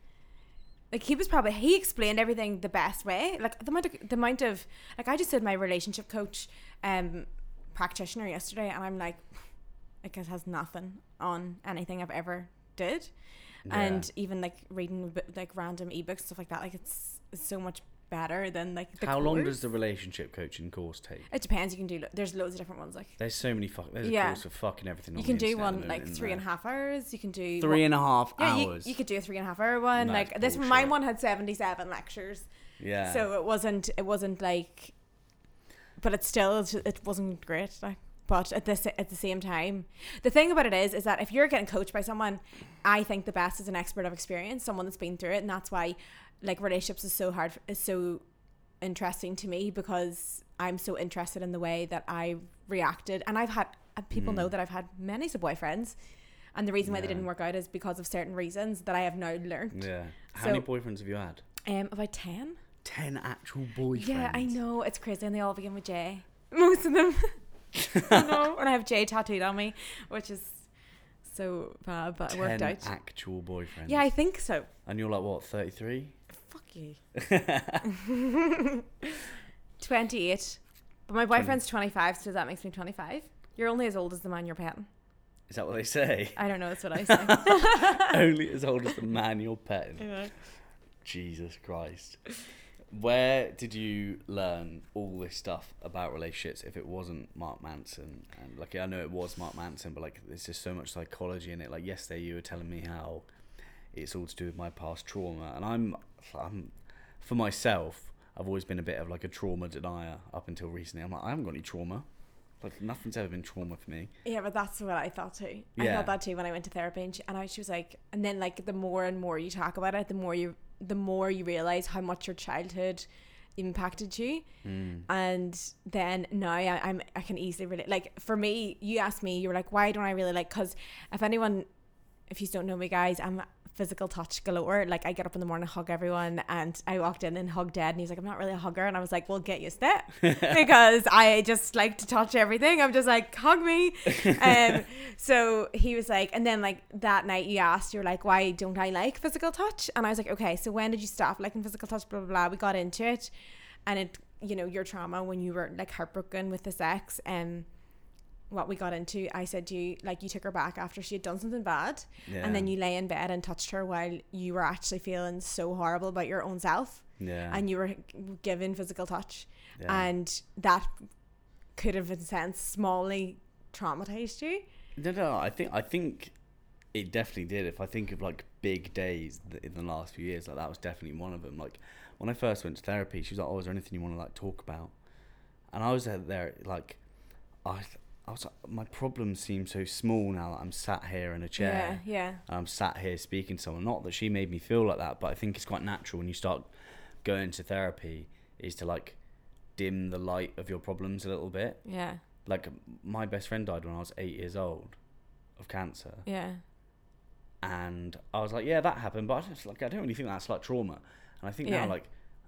Like he was probably he explained everything the best way. Like the amount of the amount of like I just did my relationship coach, um, practitioner yesterday, and I'm like, like it has nothing on anything I've ever did and even like reading like random ebooks stuff like that like it's, it's so much better than like the How long does the relationship coaching course take? it depends you can do lo- there's loads of different ones like There's so many fuck. There's Yeah. a course of fucking everything. you can do internet at the one like three and a half hours you can do Three one- and a half yeah you, hours. you could do a three and a half hour one That's like this bullshit. my one had 77 lectures yeah. so it wasn't it wasn't like but it still it wasn't great like but at this at the same time the thing about it is is that if you're getting coached by someone i think the best is an expert of experience someone that's been through it and that's why like relationships is so hard is so interesting to me because i'm so interested in the way that i reacted and i've had and people know that i've had many sub boyfriends and the reason why they Hmm. Didn't work out is because of certain reasons that i have now learned yeah. How So- many boyfriends have you had? um about 10 Ten actual boyfriends. Yeah, I know. It's crazy. And they all begin with J. Most of them. I know. And I have J tattooed on me, which is so bad, but it worked out. actual boyfriends. Yeah, I think so. And you're like what? Thirty three. Fuck you. 28. But my boyfriend's 25, so that makes me 25. You're only as old as the man you're petting. Is that what they say? I don't know. That's what I say. Only as old as the man you're petting. Jesus Christ. Where did you learn all this stuff about relationships if it wasn't Mark Manson? And like I know it was Mark Manson, but like there's just so much psychology in it. Like yesterday you were telling me how it's all to do with my past trauma, and I'm, I'm for myself, I've always been a bit of like a trauma denier up until recently. I'm like I haven't got any trauma. Like nothing's ever been trauma for me. Yeah, but that's what I thought too. I Yeah. thought that too when I went to therapy, and she, and I, she was like, and then like the more and more you talk about it, the more you the more you realize how much your childhood impacted you, Mm. and then now I, I'm I can easily relate. Like for me, you asked me, you were like, why don't I really like? Because if anyone, if you don't know me, guys, I'm physical touch galore. Like I get up in the morning, hug everyone, and I walked in and hugged Dad, and he's like, "I'm not really a hugger," and I was like, "Well, get used to it," because I just like to touch everything. I'm just like, hug me. Um, so he was like, and then like that night you asked, you're like, "Why don't I like physical touch?" And I was like, "Okay, so when did you stop liking physical touch?" Blah blah blah. We got into it, and it, you know, your trauma when you were like heartbroken with this ex, and. Um, what we got into, I said to you, like you took her back after she had done something bad, Yeah. and then you lay in bed and touched her while you were actually feeling so horrible about your own self, Yeah. and you were given physical touch, yeah. and that could have, in a sense, smallly traumatized you. No, no, I think I think it definitely did. If I think of like big days in the last few years, like that was definitely one of them. Like when I first went to therapy, she was like, "Oh, is there anything you want to like talk about?" And I was there, there like, I, I was like, my problems seem so small now that I'm sat here in a chair Yeah, yeah, and I'm sat here speaking to someone. Not that she made me feel like that, but I think it's quite natural when you start going to therapy is to like dim the light of your problems a little bit. yeah, Like my best friend died when I was eight years old of cancer, yeah, and I was like, yeah, that happened, but I just like I don't really think that's like trauma, and I think Yeah. now like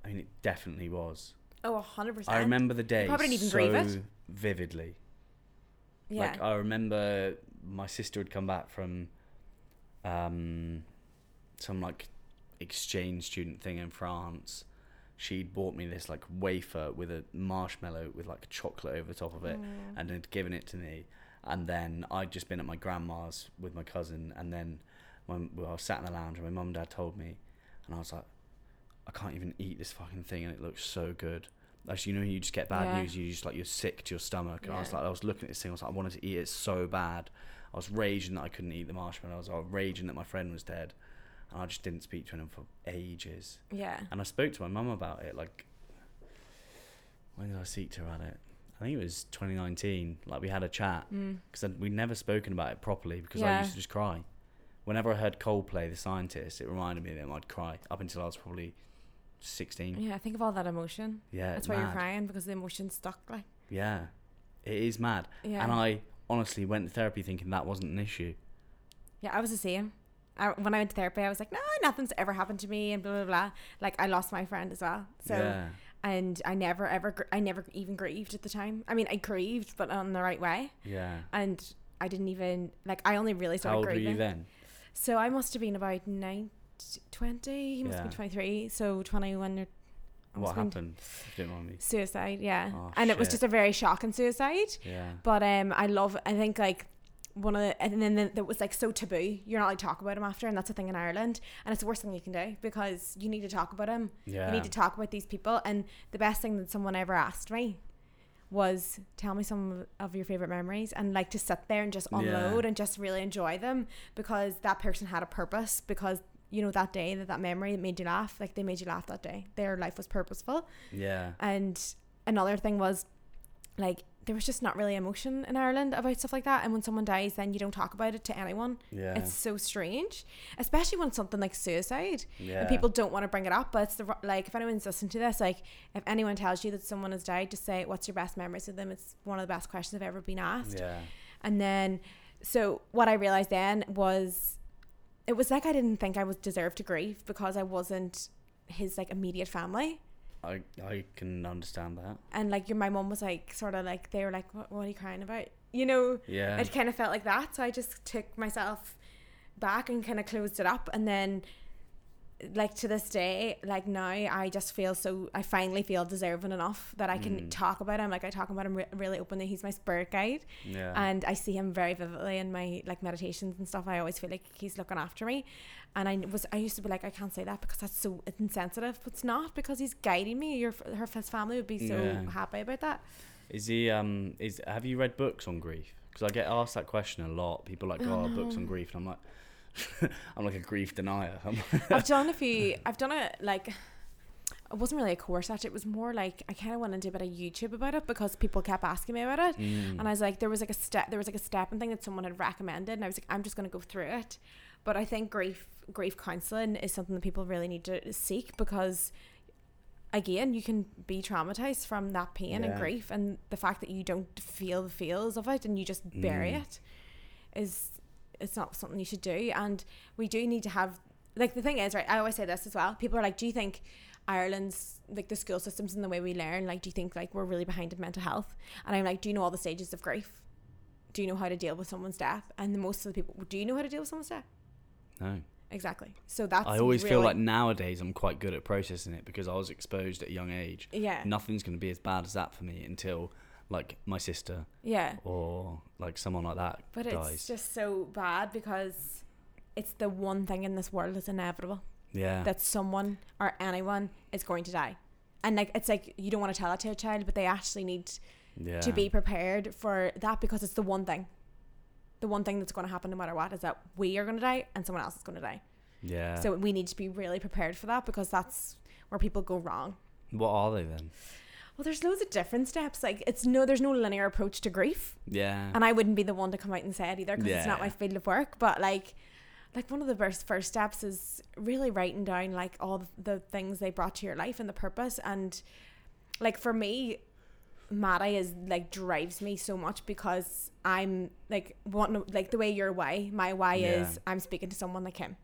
I mean it definitely was. Oh, a hundred percent. I remember the day probably didn't even so grieve it. vividly. Yeah, Like I remember my sister had come back from um some like exchange student thing in France. She'd bought me this like wafer with a marshmallow with like chocolate over the top of it Mm. and had given it to me. And then I'd just been at my grandma's with my cousin and then when well, I was sat in the lounge and my mum and dad told me and I was like, I can't even eat this fucking thing and it looks so good. Like you know you just get bad Yeah. news, you just like you're sick to your stomach. And I was like I was looking at this thing, I was like, I wanted to eat it so bad. I was raging that I couldn't eat the marshmallows. I was raging that my friend was dead. And I just didn't speak to him for ages. yeah, And I spoke to my mum about it. Like, when did I speak to her about it? I think it was 2019. Like, we had a chat mm. because we'd never spoken about it properly because I used to just cry. Whenever I heard Coldplay, the scientist, it reminded me of them. I'd cry up until I was probably 16. yeah. Think of all that emotion. Yeah, That's why you're crying because the emotion's stuck. Like, Yeah, it is mad. yeah, And I honestly went to therapy thinking that wasn't an issue. Yeah, I was the same. I, when I went to therapy, I was like, no, nothing's ever happened to me, and blah blah blah. Like I lost my friend as well. So yeah, and I never ever, gr- I never even grieved at the time. I mean, I grieved, but on the right way, yeah. and I didn't even like. I only really started How old were grieving. you then? So I must have been about 19, 20. He must Yeah. twenty three. So twenty one. or What happened? If you don't me. Suicide. Yeah, Oh, and it was just a very shocking suicide. Yeah. But um, I love. I think like one of the, and then the, that was like so taboo. You're not like talk about him after, and that's a thing in Ireland. And it's the worst thing you can do because you need to talk about him. Yeah. You need to talk about these people. And the best thing that someone ever asked me was tell me some of your favorite memories and like to sit there and just Yeah. unload and just really enjoy them because that person had a purpose because you know that day that that memory made you laugh like they made you laugh that day their life was purposeful Yeah. and another thing was like there was just not really emotion in Ireland about stuff like that and when someone dies then you don't talk about it to anyone Yeah. it's so strange especially when it's something like suicide yeah. and people don't want to bring it up but it's the like if anyone's listening to this like if anyone tells you that someone has died just say what's your best memories of them it's one of the best questions I've ever been asked Yeah. and then so what I realized then was it was like I didn't think I was deserved to grieve because I wasn't his like immediate family. I I can understand that. and like your my mom was like sort of like they were like what, what are you crying about? You know? Yeah. it kind of felt like that. So i just took myself back and kind of closed it up. And then like to this day like now i just feel so i finally feel deserving enough that i can Mm. talk about him like i talk about him re- really openly he's my spirit guide yeah. and i see him very vividly in my like meditations and stuff i always feel like he's looking after me and i was i used to be like i can't say that because that's so insensitive but it's not because he's guiding me your her his family would be so Yeah. happy about that Is he um is have you read books on grief? Because I get asked that question a lot. People are like, oh, books on grief, and I'm like, I'm like a grief denier. I've done a few. I've done a like. It wasn't really a course actually. It was more like I kind of went into a bit of YouTube about it because people kept asking me about it, Mm. and I was like, there was like a step, there was like a step and thing that someone had recommended, and I was like, I'm just gonna go through it. But I think grief grief counselling is something that people really need to seek because. Again, you can be traumatized from that pain and grief, and the fact that you don't feel the feels of it and you just bury Mm. it is it's not something you should do and we do need to have like the thing is, right? I always say this as well. People are like, "Do you think Ireland's like the school systems and the way we learn? Like, do you think like we're really behind in mental health?" And I'm like, "Do you know all the stages of grief? Do you know how to deal with someone's death?" And the most of the people, do you know how to deal with someone's death? No. Exactly. So that's. I always feel like nowadays I'm quite good at processing it because I was exposed at a young age. yeah, Nothing's going to be as bad as that for me until like my sister yeah. or like someone like that But it's just so bad because it's the one thing in this world that's inevitable yeah. that someone or anyone is going to die. And like it's like you don't want to tell that to a child, but they actually need yeah. to be prepared for that because it's the one thing. The one thing that's going to happen no matter what is that we are going to die and someone else is going to die. Yeah. So we need to be really prepared for that because that's where people go wrong. what are they then? Well, there's loads of different steps. Like it's no, there's no linear approach to grief. Yeah. and I wouldn't be the one to come out and say it either because it's not my field of work. But like, like one of the first first steps is really writing down like all the, things they brought to your life and the purpose. And like for me, Maddie is like drives me so much because I'm like want like the way your why, my why Yeah. is I'm speaking to someone like him.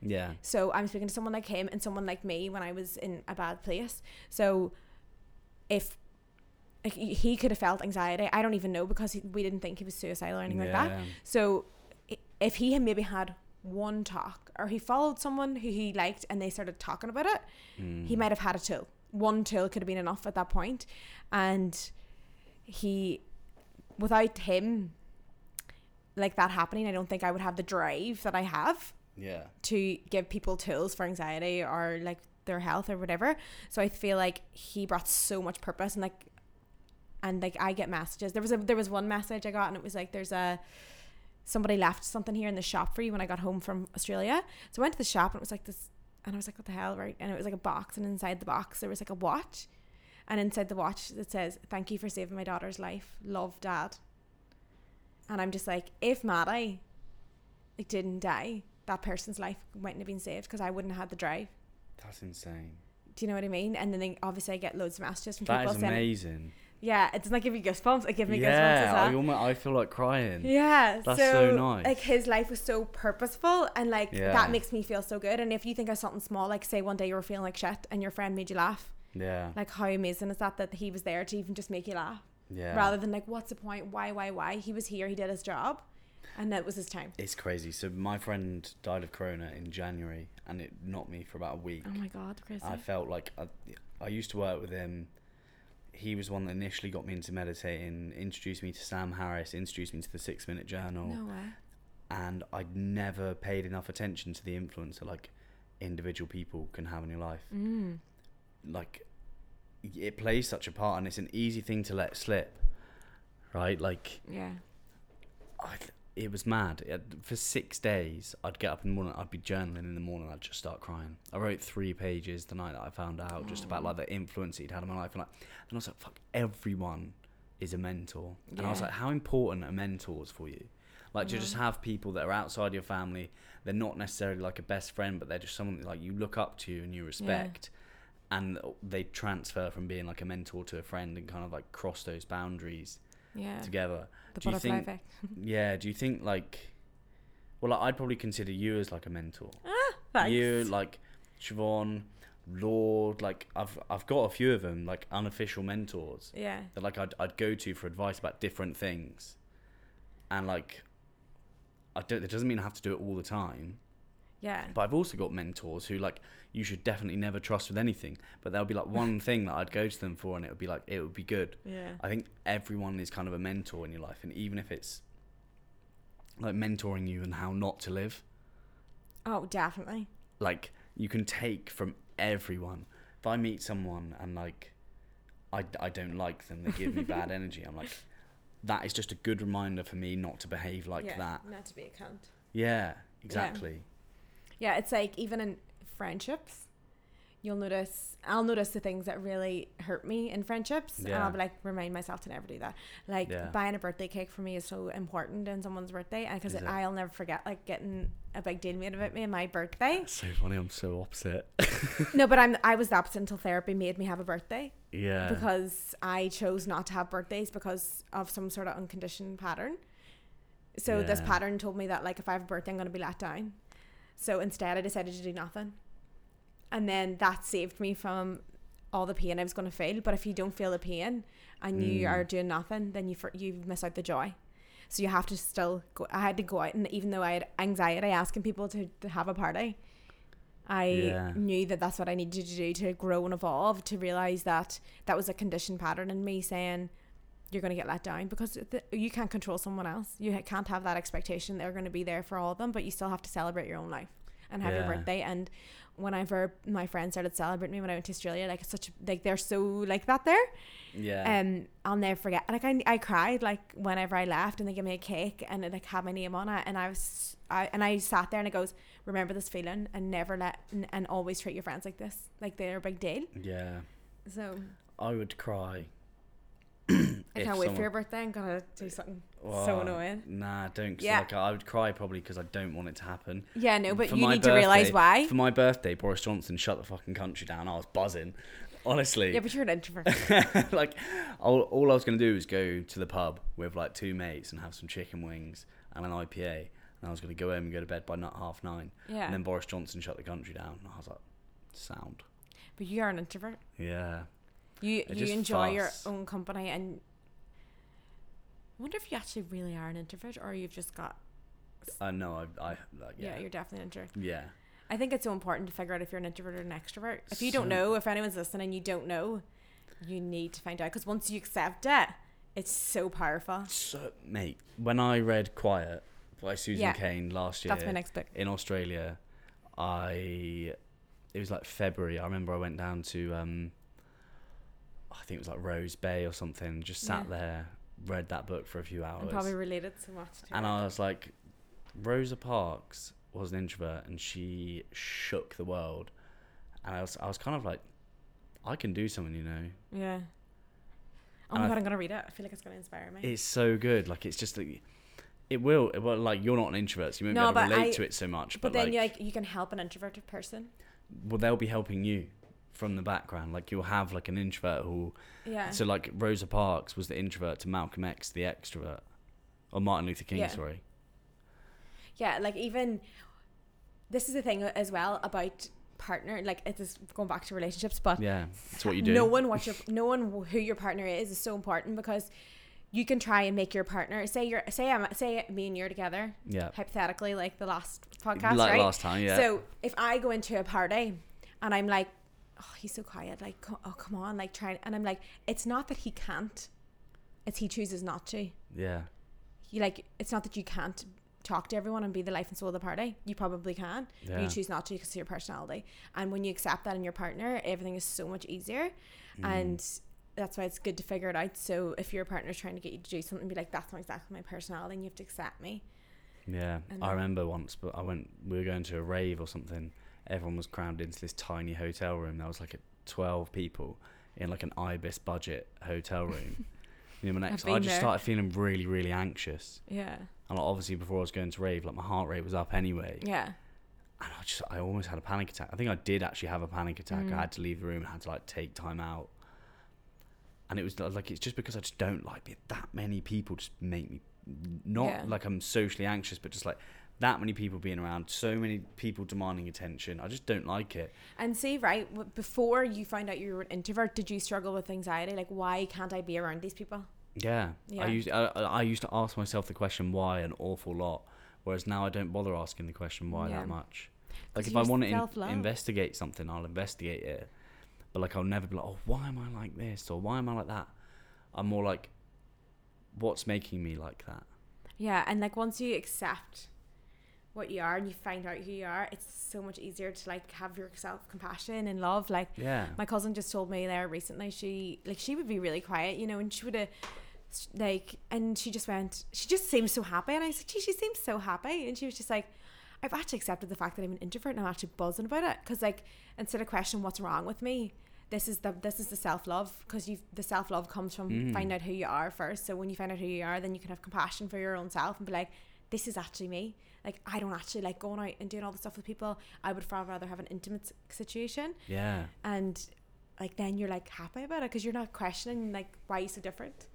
yeah. So I'm speaking to someone like him and someone like me when I was in a bad place. So if like, he could have felt anxiety, I don't even know because he, we didn't think he was suicidal or anything like that. So if he had maybe had one talk or he followed someone who he liked and they started talking about it, Mm. he might have had a tool. One tool could have been enough at that point. point, and he, without him, like that happening, I don't think I would have the drive that I have Yeah. to give people tools for anxiety or like their health or whatever. So I feel like he brought so much purpose and like and like I get messages. There was a there was one message I got and it was like there's a somebody left something here in the shop for you when I got home from Australia. So I went to the shop and it was like this and I was like, What the hell, right? And it was like a box and inside the box there was like a watch. And inside the watch it says, Thank you for saving my daughter's life. Love dad. And I'm just like, if Maddie like didn't die, that person's life mightn't have been saved because I wouldn't have had the drive. That's insane. Do you know what I mean? And then they, obviously I get loads of messages from That people is saying, amazing. "Yeah, it does not give you goosebumps. It gives me goosebumps yeah. as I, well." almost, I feel like crying. Yeah, That's so nice. Like his life was so purposeful, and like Yeah. that makes me feel so good. And if you think of something small, like say one day you were feeling like shit and your friend made you laugh, Yeah. like how amazing is that that he was there to even just make you laugh, Yeah. rather than like what's the point? Why, why, why? He was here, he did his job, and that was his time. It's crazy. So my friend died of corona in January, and it knocked me for about a week. Oh my god, crazy. I felt like I, I used to work with him. He was one that initially got me into meditating, introduced me to Sam Harris, introduced me to the Six Minute Journal, no way. and I'd never paid enough attention to the influence that like individual people can have in your life. Mm. Like it plays such a part, and it's an easy thing to let slip, right? Like Yeah. I, it was mad. It, for six days, I'd get up in the morning, I'd be journaling in the morning, I'd just start crying. I wrote three pages the night that I found out, just about like the influence he'd had on my life, and like, and I was like, fuck, everyone is a mentor, and I was like, how important are mentors for you? Like to just have people that are outside your family. They're not necessarily like a best friend, but they're just someone that, like you look up to and you respect, and they transfer from being like a mentor to a friend and kind of like cross those boundaries Yeah. together. The Do butterfly think- effect. Yeah. Do you think like? Well, like, I'd probably consider you as like a mentor. Ah, thanks. You like Siobhan, Lord. Like I've I've got a few of them like unofficial mentors Yeah. that like I'd I'd go to for advice about different things, and like. I don't, it doesn't mean I have to do it all the time, Yeah. but I've also got mentors who like you should definitely never trust with anything. But there'll be like one thing that I'd go to them for, and it would be like it would be good. Yeah. I think everyone is kind of a mentor in your life, and even if it's like mentoring you and how not to live, Oh, definitely. like you can take from everyone. If I meet someone and like I, I don't like them, they give me bad energy. I'm like, that is just a good reminder for me not to behave like yeah. that. Not to be a cunt. Yeah, exactly. Yeah, it's like even in friendships, you'll notice. I'll notice the things that really hurt me in friendships, and I'll be like, remind myself to never do that. Like Yeah. buying a birthday cake for me is so important in someone's birthday, and because I'll never forget like getting a big deal made about me on my birthday. That's so funny. I'm so opposite. no, but I'm I was the opposite until therapy made me have a birthday yeah. because I chose not to have birthdays because of some sort of unconditioned pattern. So this pattern told me that like if I have a birthday, I'm going to be let down. So instead, I decided to do nothing. And then that saved me from all the pain I was going to feel. But if you don't feel the pain and you Mm. are doing nothing, then you for, you miss out the joy. So you have to still go. I had to go out, and even though I had anxiety asking people to, to have a party, I Yeah. knew that that's what I needed to do to grow and evolve. To realize that that was a conditioned pattern in me saying you're going to get let down because th- you can't control someone else. You can't have that expectation they're going to be there for all of them, but you still have to celebrate your own life and have your birthday. And whenever my friends started celebrating me when I went to Australia, like it's such like they're so like that there. Yeah. Um, I'll never forget. Like I, I cried like whenever I left, and they gave me a cake, and it like had my name on it, and I was, I and I sat there, and it goes, remember this feeling, and never let, and, and always treat your friends like this, like they're a big deal. yeah. So I would cry. I can't wait for your birthday. I'm gonna do something so annoying. Nah, don't. Yeah. Like, I would cry probably because I don't want it to happen. Yeah, no, but For you need to realize why. For my birthday, Boris Johnson shut the fucking country down. I was buzzing. Honestly. Yeah, but you're an introvert. like, all, all I was going to do was go to the pub with like two mates and have some chicken wings and an IPA. And I was going to go home and go to bed by not half nine. Yeah, And then Boris Johnson shut the country down. And I was like, sound. but you are an introvert. Yeah. You I you enjoy your own company, and I wonder if you actually really are an introvert, or you've just got. I know. I, I like, Yeah, yeah. you're definitely an introvert. Yeah. I think it's so important to figure out if you're an introvert or an extrovert. If you don't know, if anyone's listening, you don't know, you need to find out because once you accept it, it's so powerful. So, mate, when I read Quiet by Susan Yeah. Cain last year That's my next book. in Australia, I it was like February. I remember I went down to um, I think it was like Rose Bay or something. Just sat Yeah. there, read that book for a few hours, And probably related so much to and it. I was like, Rosa Parks was an introvert, and she shook the world. And I was I was kind of like, I can do something, you know. yeah. Oh and my I god, I'm gonna read it. I feel like it's gonna inspire me. It's so good. Like it's just like. It will. It will. Like you're not an introvert, so you won't No, be able to relate I- to it so much. but But, then like, you like you can help an introverted person. well, they'll be helping you from the background. Like you'll have like an introvert who. Yeah. So like Rosa Parks was the introvert to Malcolm X, the extrovert, or Martin Luther King. Yeah. Sorry. yeah, like even this is the thing as well about partner. Like it is going back to relationships, but Yeah, that's what you do. knowing what your knowing who your partner is is so important because you can try and make your partner say you're say I'm say me and you're together yeah. hypothetically like the last podcast like right last time. Yeah. so if I go into a party and I'm like oh he's so quiet like oh come on like trying and I'm like it's not that he can't it's he chooses not to yeah. you like it's not that you can't talk to everyone and be the life and soul of the party you probably can Yeah. you choose not to because of your personality and when you accept that in your partner everything is so much easier Mm. and that's why it's good to figure it out so if your partner's trying to get you to do something be like that's not exactly my personality and you have to accept me Yeah, And I remember once, but I went. We were going to a rave or something. Everyone was crammed into this tiny hotel room. There was like a twelve people in like an ibis budget hotel room. you know, my next, I just there. started feeling really, really anxious. yeah And like, obviously, before I was going to rave, like my heart rate was up anyway. yeah And I just, I almost had a panic attack. I think I did actually have a panic attack. Mm. I had to leave the room and had to like take time out. And it was like it's just because I just don't like it. That many people just make me not Yeah. like I'm socially anxious, but just like that many people being around, so many people demanding attention. I just don't like it. and see right before you found out you were an introvert did you struggle with anxiety like why can't I be around these people Yeah, Yeah. I used I, I used to ask myself the question why an awful lot, whereas now I don't bother asking the question why Yeah. that much. Like if I want to in- investigate something, I'll investigate it. But like I'll never be like, oh, why am I like this or why am I like that? I'm more like, what's making me like that? Yeah, and like once you accept what you are and you find out who you are, it's so much easier to like have your self compassion and love. Like Yeah, my cousin just told me there recently, she like she would be really quiet, you know, and she would have like, and she just went, she just seems so happy, and I was like, gee, she seems so happy, and she was just like. I've actually accepted the fact that I'm an introvert and I'm actually buzzing about it because like instead of questioning what's wrong with me, this is the this is the self love because you the self love comes from Mm. finding out who you are first. So when you find out who you are, then you can have compassion for your own self and be like, this is actually me. Like I don't actually like going out and doing all the stuff with people. I would far rather have an intimate situation, yeah. and like then you're like happy about it because you're not questioning like why you so different.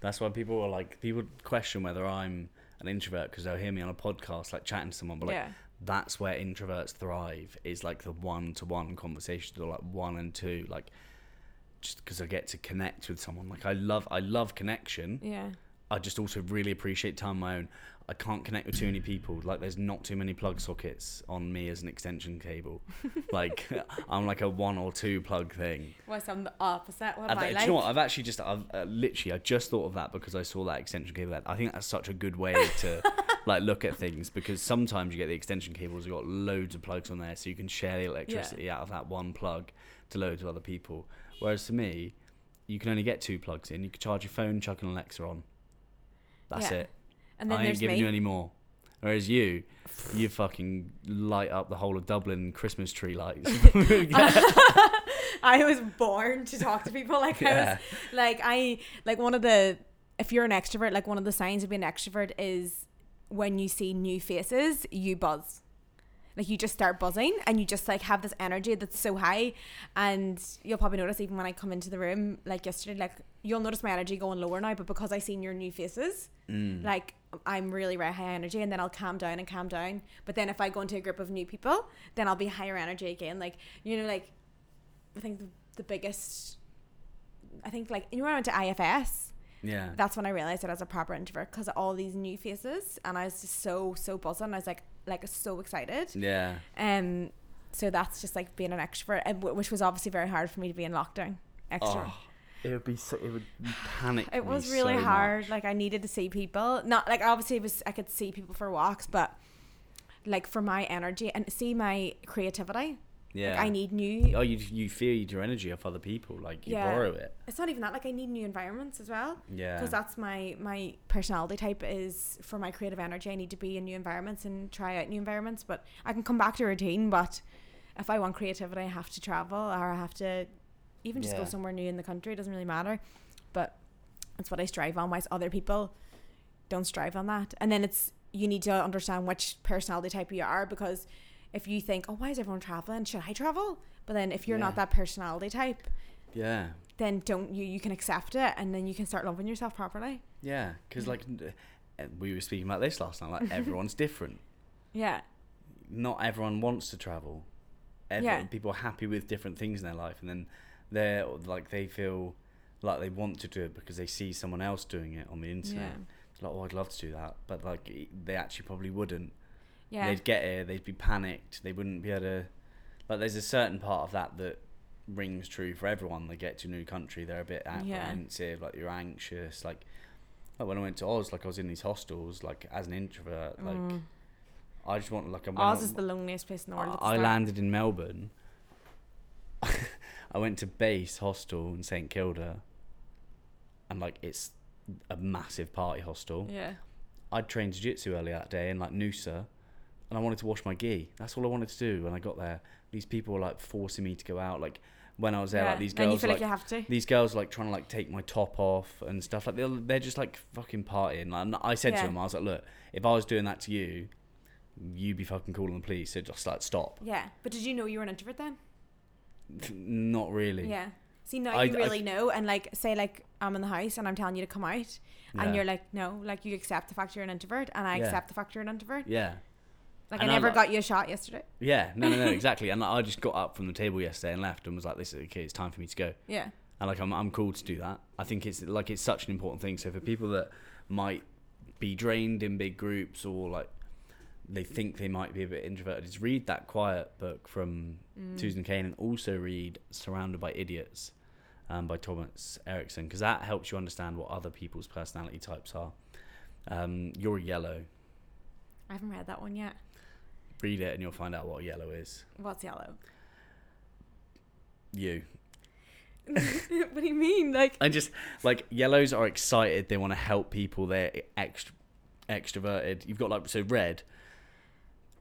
That's why people are like people question whether I'm an introvert because they'll hear me on a podcast like chatting to someone, but like yeah. that's where introverts thrive is like the one to one conversations or like one and two like just because I get to connect with someone like I love I love connection Yeah. I just also really appreciate time on my own I can't connect with too many people. Like there's not too many plug sockets on me as an extension cable. Like I'm like a one or two plug thing. What's I'm the opposite? What I, am I do like? you know what? I've actually just I've uh, literally I just thought of that because I saw that extension cable. I think that's such a good way to like look at things because sometimes you get the extension cables you've got loads of plugs on there so you can share the electricity out of that one plug to loads of other people. Whereas for me you can only get two plugs in. You can charge your phone chuck an Alexa on. That's Yeah. it and then I ain't giving me. you any more whereas you you fucking light up the whole of Dublin Christmas tree lights I was born to talk to people. Like I was, like I like one of the if you're an extrovert, like one of the signs of being an extrovert is when you see new faces, you buzz. Like you just start buzzing and you just like have this energy that's so high and you'll probably notice even when I come into the room like yesterday like you'll notice my energy going lower now but because I seen your new faces Mm. like I'm really very high energy and then I'll calm down and calm down. But then if I go into a group of new people then I'll be higher energy again. Like you know like I think the, the biggest I think like you know when I went to IFS yeah. that's when I realized that I was a proper introvert because of all these new faces and I was just so so buzzing. I was like like so excited. Yeah. Um so that's just like being an extrovert which was obviously very hard for me to be in lockdown. Extra Oh, it would be so. It would panic. it was really so hard much. like i needed to see people not like obviously it was i could see people for walks but like for my energy and see my creativity Yeah. like i need new Oh, you you feed your energy off other people. Like you Yeah. borrow it. it's not even that like i need new environments as well Yeah. because that's my my personality type is for my creative energy i need to be in new environments and try out new environments but i can come back to routine but if i want creativity i have to travel or i have to even just go somewhere new in the country it doesn't really matter but that's what i strive on whilst other people don't strive on that and then it's you need to understand which personality type you are because if you think oh why is everyone traveling should i travel but then if you're Yeah. not that personality type yeah. then don't you you can accept it and then you can start loving yourself properly Yeah. Because like uh, we were speaking about this last night. Like everyone's different. yeah Not everyone wants to travel. Everyone, Yeah. People are happy with different things in their life, and then they're like they feel like they want to do it because they see someone else doing it on the internet. Yeah. It's like, oh, I'd love to do that, but like they actually probably wouldn't. yeah they'd get here, they'd be panicked, they wouldn't be able to. Like, there's a certain part of that that rings true for everyone. They get to a new country, they're a bit Yeah. apprehensive, like you're anxious. Like, like when I went to Oz, like I was in these hostels, like as an introvert, like Mm. I just want like a. Oz is the loneliest place in the world. the I landed in Melbourne. I went to base hostel in St Kilda, and like it's a massive party hostel. Yeah. I'd trained jiu-jitsu earlier that day in like Noosa and I wanted to wash my gi. That's all I wanted to do when I got there. These people were like forcing me to go out. Like when I was there, yeah. like these Then you girls feel like, like, you have to. these girls like trying to like take my top off and stuff. Like they're they're just like fucking partying. Like, and I said Yeah. to them, I was like, look, if I was doing that to you, you'd be fucking calling the police. So just like stop. Yeah. But did you know you were an introvert then? Not really. Yeah. See now I- you I- really know, and like say like I'm in the house and I'm telling you to come out, Yeah. and you're like no, like you accept the fact you're an introvert, and I Yeah. accept the fact you're an introvert. Yeah. Like And I never like- got you a shot yesterday. Yeah. No, no, no. exactly. And like, I just got up from the table yesterday and left and was like, this is okay. It's time for me to go. Yeah. and like I'm I'm cool to do that. I think it's like it's such an important thing. So for people that might be drained in big groups or like they think they might be a bit introverted, is read that quiet book from Mm. Susan Cain and also read Surrounded by Idiots um, by Thomas Erikson because that helps you understand what other people's personality types are. Um, you're yellow. I haven't read that one yet. Read it and you'll find out what yellow is. What's yellow? You. what do you mean? Like I just like yellows are excited. They want to help people. They're extra extroverted. You've got like so red.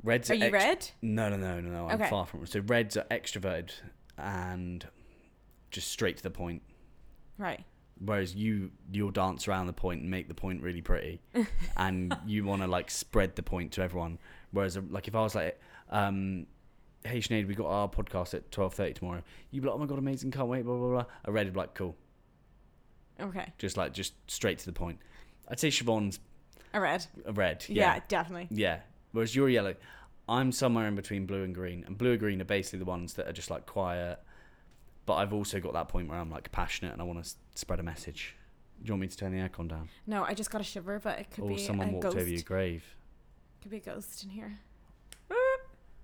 Reds are you ext- red? No, no, no, no, no. I'm Okay. far from. Red So reds are extroverted and just straight to the point. Right. Whereas you you'll dance around the point and make the point really pretty, and you want to like spread the point to everyone. Whereas uh, like if I was like, um, hey Sinead, we got our podcast at twelve thirty tomorrow. You'd be like, oh my god, amazing, can't wait, blah blah blah. A red would be like, cool, Okay. just like just straight to the point. I'd say Siobhan's a red. A red. Yeah, Yeah. definitely. Yeah. Whereas you're yellow. I'm somewhere in between blue and green. And blue and green are basically the ones that are just like quiet. But I've also got that point where I'm like passionate and I want to spread a message. Do you want me to turn the aircon down? No, I just got a shiver, but it could or be someone a walked ghost. over your grave. Could be a ghost in here.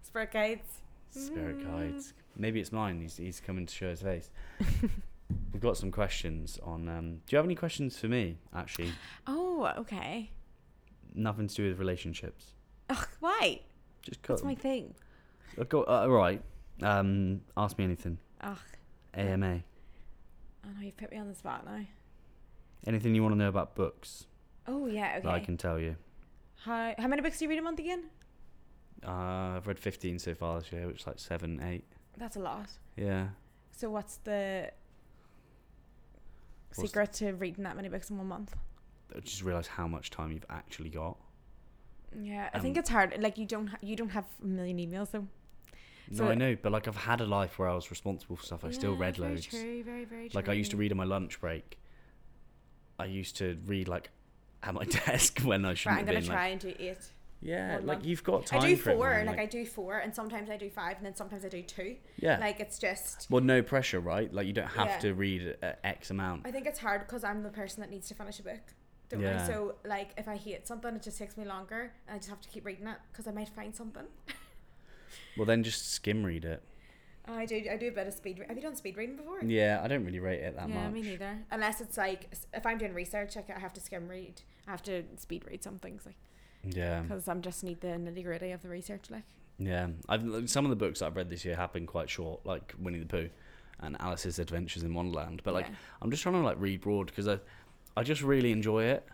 Spirit guides. Spirit Mm. guides. Maybe it's mine. He's, he's coming to show his face. We've got some questions on. Um, do you have any questions for me? Actually, Oh, okay. nothing to do with relationships. Ugh, why? Just cut. That's my thing. I've got, uh, all right. Um, ask me anything. Ugh, AMA. I know you've put me on the spot now. Anything you want to know about books Oh yeah, okay. that I can tell you. How how many books do you read a month again? Uh, I've read 15 so far this year, which is like 7, 8. That's a lot. Yeah. So what's the What's secret to reading that many books in one month? I just realised how much time you've actually got. Yeah, I think it's hard. Like you don't ha- you don't have a million emails though. So no, I know, but like I've had a life where I was responsible for stuff. I still Yeah, read very loads. True, very very true. Like I used to read on my lunch break. I used to read like at my desk when I shouldn't Right, I'm gonna been. try Like, and do eight. yeah, like month. you've got time I do for it, four, man, like, I do four, and sometimes I do five, and then sometimes I do two. yeah. Like it's just. well, no pressure, right? Like you don't have Yeah. to read uh, X amount. I think it's hard because I'm the person that needs to finish a book. Don't Yeah. I? So like if I hate something, it just takes me longer, and I just have to keep reading it because I might find something. Well, then just skim read it. I do. I do a bit of speed. Re- have you done speed reading before? Yeah, I don't really rate it that much. yeah, much. me neither. Unless it's like if I'm doing research, I have to skim read. I have to speed read some things, like Yeah, because I'm just need the nitty gritty of the research. Like yeah. I've some of the books I've read this year have been quite short, like Winnie the Pooh and Alice's Adventures in Wonderland. But like, yeah. I'm just trying to like read broad because I, I just really enjoy it.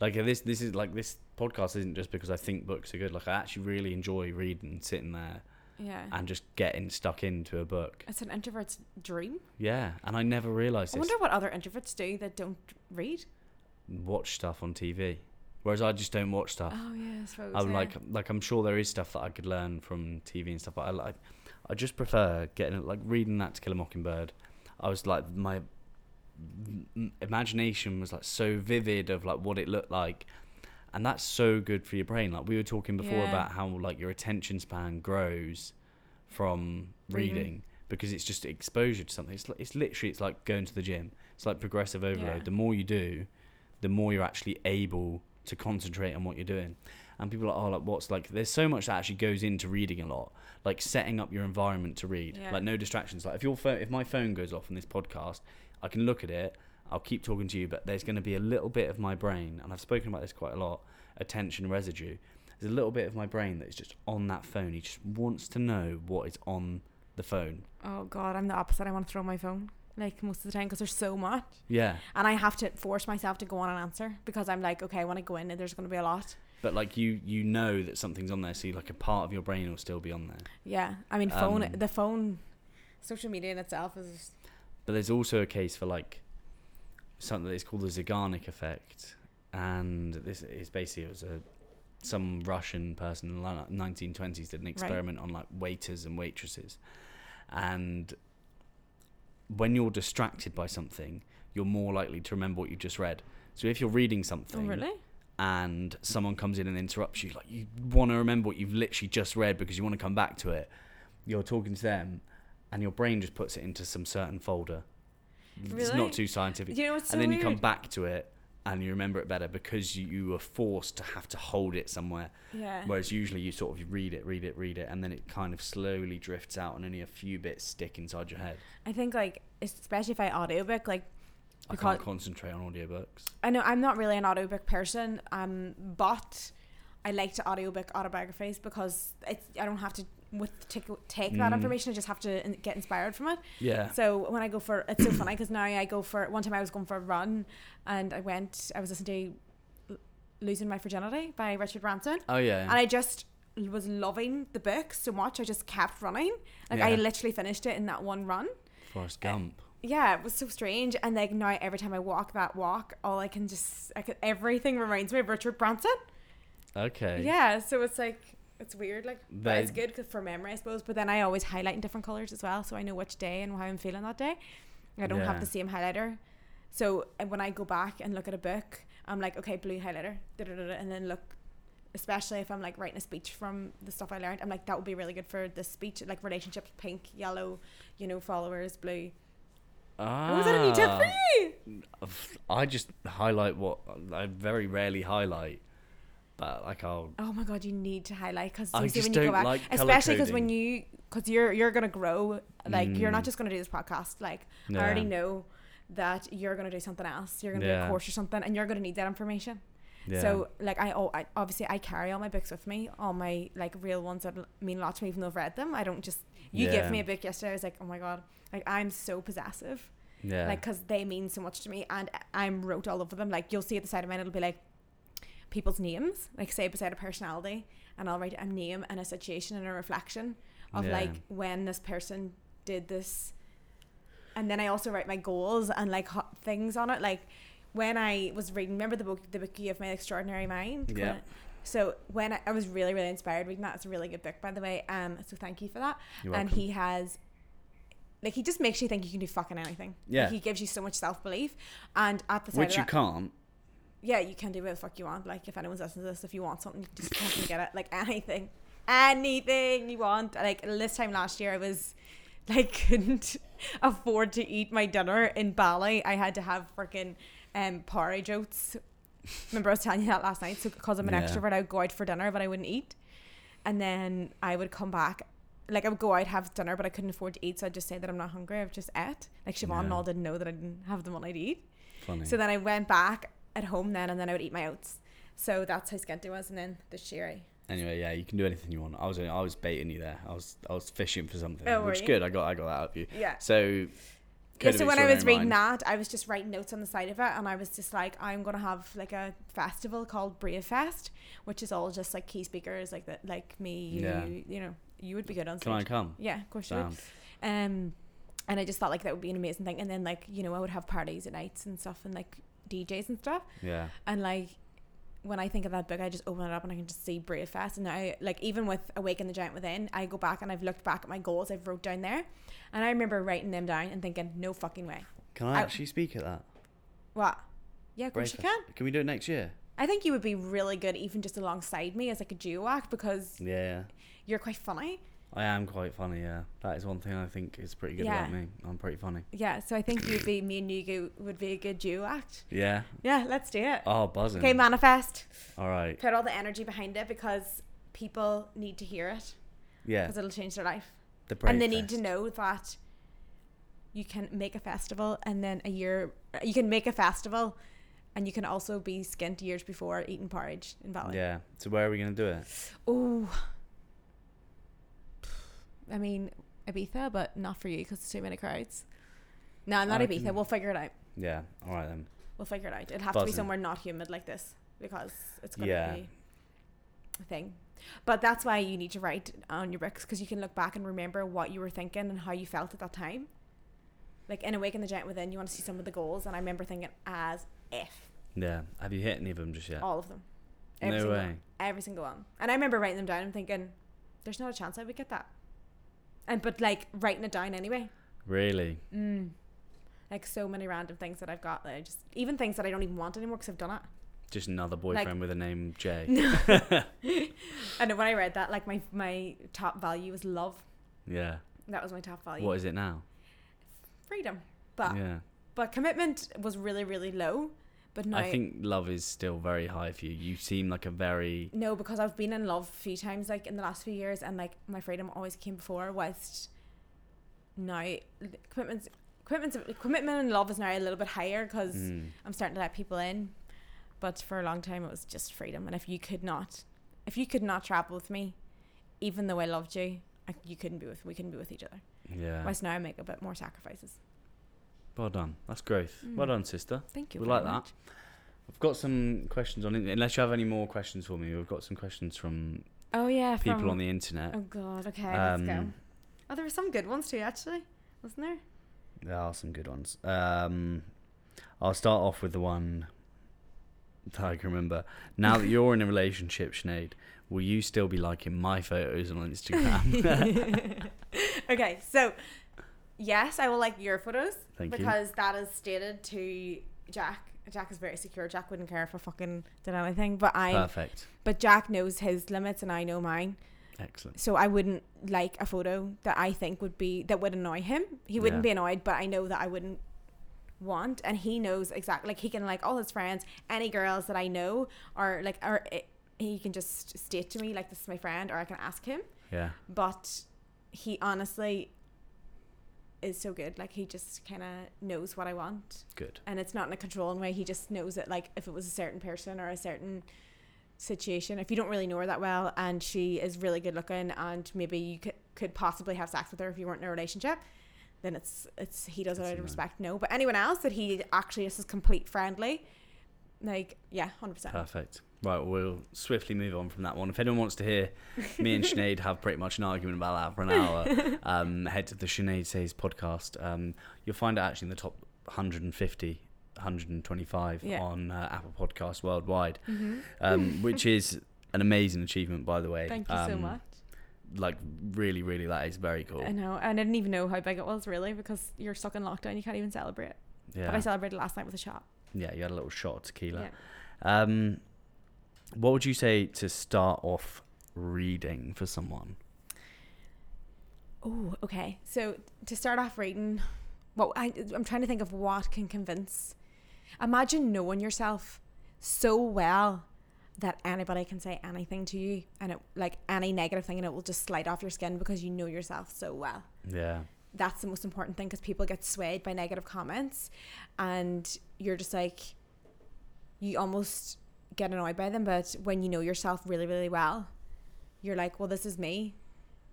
Like this, this is like this podcast isn't just because I think books are good. Like I actually really enjoy reading, sitting there, yeah, and just getting stuck into a book. it's an introvert's dream. Yeah, and I never realised I this. wonder what other introverts do that don't read. Watch stuff on TV, whereas I just don't watch stuff. Oh yeah, I suppose. I'm yeah. like, like I'm sure there is stuff that I could learn from TV and stuff, but I like, I just prefer getting like reading that To Kill a Mockingbird. I was like, my imagination was like so vivid of like what it looked like, and that's so good for your brain. Like we were talking before Yeah. about how like your attention span grows from reading, Reading. because it's just exposure to something. It's like, it's literally it's like going to the gym. It's like progressive overload. Yeah. The more you do, the more you're actually able to concentrate on what you're doing. And people are like, oh, like what's like? There's so much that actually goes into reading a lot, like setting up your environment to read, Yeah. like no distractions. Like if your phone, if my phone goes off in this podcast, I can look at it. I'll keep talking to you, but there's going to be a little bit of my brain, and I've spoken about this quite a lot. Attention residue. There's a little bit of my brain that is just on that phone. He just wants to know what is on the phone. oh god, I'm the opposite. I want to throw my phone like most of the time because there's so much, Yeah, and I have to force myself to go on and answer because I'm like, okay, I want to go in, and there's going to be a lot. but like you, you know that something's on there, so like a part of your brain will still be on there. Yeah, I mean, phone. Um, the phone, social media in itself is. But there's also a case for like something that's called the Zeigarnik effect, and this is basically it was a some Russian person in the 1920s did an experiment on like waiters and waitresses, and when you're distracted by something, you're more likely to remember what you just read. So if you're reading something, Oh really? and someone comes in and interrupts you, like you want to remember what you've literally just read because you want to come back to it. You're talking to them, and your brain just puts it into some certain folder. Really? It's not too scientific. You know, it's so and then you come back to it, and you remember it better because you, you were forced to have to hold it somewhere. Yeah. Whereas usually you sort of read it, read it, read it, and then it kind of slowly drifts out, and only a few bits stick inside your head. I think like especially if I audiobook like I can't concentrate on audiobooks. I know I'm not really an audiobook person, um, but I like to audiobook autobiographies because it's I don't have to with take take that Mm. information. I just have to get inspired from it. Yeah. So when I go for it's so funny because now I go for one time I was going for a run and I went I was listening to Losing My Virginity by Richard Branson Oh yeah. and I just was loving the book so much I just kept running like I literally finished it in that one run Forrest Gump. yeah, it was so strange. And like now, every time I walk that walk, all I can just, I can, everything reminds me of Richard Branson. Okay. Yeah, so it's like it's weird, like, but it's good 'cause for memory, I suppose. But then I always highlight in different colors as well, so I know which day and how I'm feeling that day. I don't Yeah. have the same highlighter. So when I go back and look at a book, I'm like, okay, blue highlighter, and then look. Especially if I'm like writing a speech from the stuff I learned, I'm like that would be really good for this speech, like relationships, pink, yellow, you know, followers, blue. Ah, was that a new tip for you? I just highlight what I very rarely highlight, but like I'll. Oh my god, you need to highlight because I just when you go don't back, like especially because when you because you're you're gonna grow. Like you're not Mm. just gonna do this podcast. Like I already know that you're gonna do something else. You're gonna do a course or something, and you're gonna need that information. Yeah. So like I, oh, I obviously I carry all my books with me, all my like real ones that mean a lot to me, even though I've read them. I don't just you Yeah. give me a book yesterday. I was like, oh my god, like I'm so possessive, yeah. like because they mean so much to me, and I'm wrote all over them. Like you'll see at the side of mine, it'll be like people's names, like say beside a personality, and I'll write a name and a situation and a reflection of Yeah. like when this person did this, and then I also write my goals and like hot things on it, like. When I was reading, remember the book, the book you of my extraordinary mind. Yeah. So when I, I was really, really inspired reading that, it's a really good book, by the way. Um, so thank you for that. You're and welcome. he has, like, he just makes you think you can do fucking anything. Yeah. Like, he gives you so much self belief, and at the Which you that, can't. Yeah, you can do whatever the fuck you want. Like if anyone's listening to this, if you want something, you just fucking get it. Like anything, anything you want. Like this time last year, I was like couldn't afford to eat my dinner in Bali. I had to have freaking um porridge oats. Remember I was telling you that last night. So because I'm an Yeah. extrovert, I would go out for dinner, but I wouldn't eat, and then I would come back. Like I would go out have dinner, but I couldn't afford to eat, so I'd just say that I'm not hungry. I've just ate. Like Siobhan and Yeah. all didn't know that I didn't have the money to eat. Funny. So then I went back at home then, and then I would eat my oats. So that's how skint I was, and then this year I Anyway, yeah, you can do anything you want. I was I was baiting you there. I was I was fishing for something, Oh, which is good. I got I got that out of you. yeah. So. Yeah, so when I was reading Mind. that, I was just writing notes on the side of it, and I was just like, I'm gonna have like a festival called Brave Fest, which is all just like key speakers like that, like me, you, Yeah. you know, you would be good on Can I stage. come? Yeah, of course you would. Um, and I just thought like that would be an amazing thing, and then like you know I would have parties at nights and stuff, and like DJs and stuff. Yeah. And like when I think of that book, I just open it up and I can just see Brave Fest. And now, like even with Awaken the Giant Within, I go back and I've looked back at my goals I've wrote down there, and I remember writing them down and thinking, no fucking way. Can I I- actually speak at that? What? Yeah, of course you can. Can we do it next year? I think you would be really good even just alongside me as like a duo act because Yeah. you're quite funny. I am quite funny, yeah. That is one thing I think is pretty good Yeah. about me. I'm pretty funny. Yeah, so I think you'd be me and you would be a good duo act. Yeah. Yeah, let's do it. Oh, buzzing. Okay, manifest. All right. Put all the energy behind it because people need to hear it Yeah. because it'll change their life. The Brave and they need to Fest. know that you can make a festival and then a year you can make a festival and you can also be skint years before eating porridge in Bali. Yeah. So where are we going to do it? Oh, I mean Ibiza, but not for you because it's too many crowds. No, not I Ibiza. can- We'll figure it out. Yeah. All right then. We'll figure it out. It'll have to be somewhere not humid like this because it's gonna Yeah. be a thing. But that's why you need to write on your books because you can look back and remember what you were thinking and how you felt at that time. Like in Awaken the Giant Within, you want to see some of the goals, and I remember thinking as if Yeah. Have you hit any of them just yet? all of them, no single, way. every single one. And I remember writing them down and thinking, "There's not a chance I would get that." And but like writing it down anyway. Really? Mm. Like so many random things that I've got that I just even things that I don't even want anymore because I've done it. Just another boyfriend with a name Jay. And when I read that, like my my top value was love. yeah. That was my top value. What is it now? Freedom, but yeah. but commitment was really really low. But now I think love is still very high for you. You seem like a very no, because I've been in love a few times, like in the last few years, and like my freedom always came before. Whilst now commitments, commitments, commitment and love is now a little bit higher because Mm. I'm starting to let people in. But for a long time, it was just freedom. And if you could not, if you could not travel with me, even though I loved you, I, you couldn't be with. We couldn't be with each other. yeah. Whilst now I make a bit more sacrifices. Well done. That's growth. Well Mm. done, sister. Thank you. We like that. I've got some questions on it. Unless you have any more questions for me, we've got some questions from Oh yeah, people from, on the internet. Oh god. Okay, let's go. Um, Oh, there were some good ones too, actually, wasn't there? There are some good ones. Um, I'll start off with the one that I can remember. Now that you're in a relationship, Sinead, will you still be liking my photos on Instagram? okay, so yes, I will like your photos Thank you. because that is stated to Jack Jack is very secure. Jack wouldn't care if I fucking did anything, but I Perfect. but Jack knows his limits and I know mine. Excellent. So I wouldn't like a photo that I think would be that would annoy him. He wouldn't Yeah. be annoyed, but I know that I wouldn't want and he knows exactly like he can like all his friends, any girls that I know or like or it, eh, he can just state to me like this is my friend or I can ask him. Yeah. But he honestly is so good. Like he just kind of knows what I want Good. and it's not in a controlling way. He just knows it. like if it was a certain person or a certain situation, if you don't really know her that well and she is really good looking and maybe you could, could possibly have sex with her if you weren't in a relationship, then it's it's he does it out of respect. No, but anyone else that he actually is just complete friendly, like yeah, hundred percent. Perfect. Right, we'll swiftly move on from that one. If anyone wants to hear me and Sinead have pretty much an argument about that for an hour, um, head to the Sinead Says podcast. Um, you'll find it actually in the top 150, 125 Yeah. on uh, Apple Podcasts worldwide, Mm-hmm. um, which is an amazing achievement, by the way. Thank you so Um, much. Like, really, really, that is very cool. I know, and I didn't even know how big it was really because you're stuck in lockdown. You can't even celebrate. Yeah. But I celebrated last night with a shot. yeah, you had a little shot of tequila. Yeah. Um, what would you say to start off reading for someone? Oh, okay. So to start off reading, well, I, I'm trying to think of what can convince. Imagine knowing yourself so well that anybody can say anything to you, and it like any negative thing, and it will just slide off your skin because you know yourself so well. Yeah. That's the most important thing because people get swayed by negative comments, and you're just like, you almost get annoyed by them. But when you know yourself really, really well, you're like, well, this is me.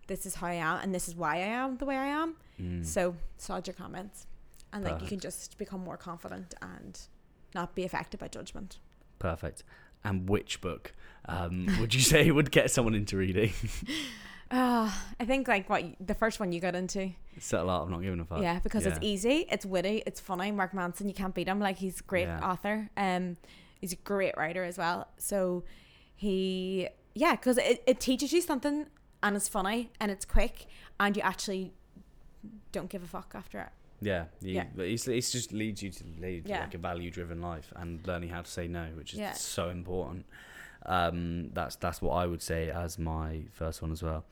This is how I am, and this is why I am the way I am. Mm. So sod your comments, and like you can just become more confident and not be affected by judgment. Perfect. And which book um, would you say would get someone into reading? Uh, I think like what the first one you got into, Subtle Art of not giving a fuck. yeah, because it's easy, it's witty, it's funny. Mark Manson, you can't beat him. Like he's a great Yeah. author. Um, he's a great writer as well. So he, yeah, because it, it teaches you something and it's funny and it's quick and you actually don't give a fuck after it. Yeah, you, Yeah. But it's, it's just leads you to lead Yeah. like a value-driven life and learning how to say no, which is Yeah. so important. Um, that's that's what I would say as my first one as well.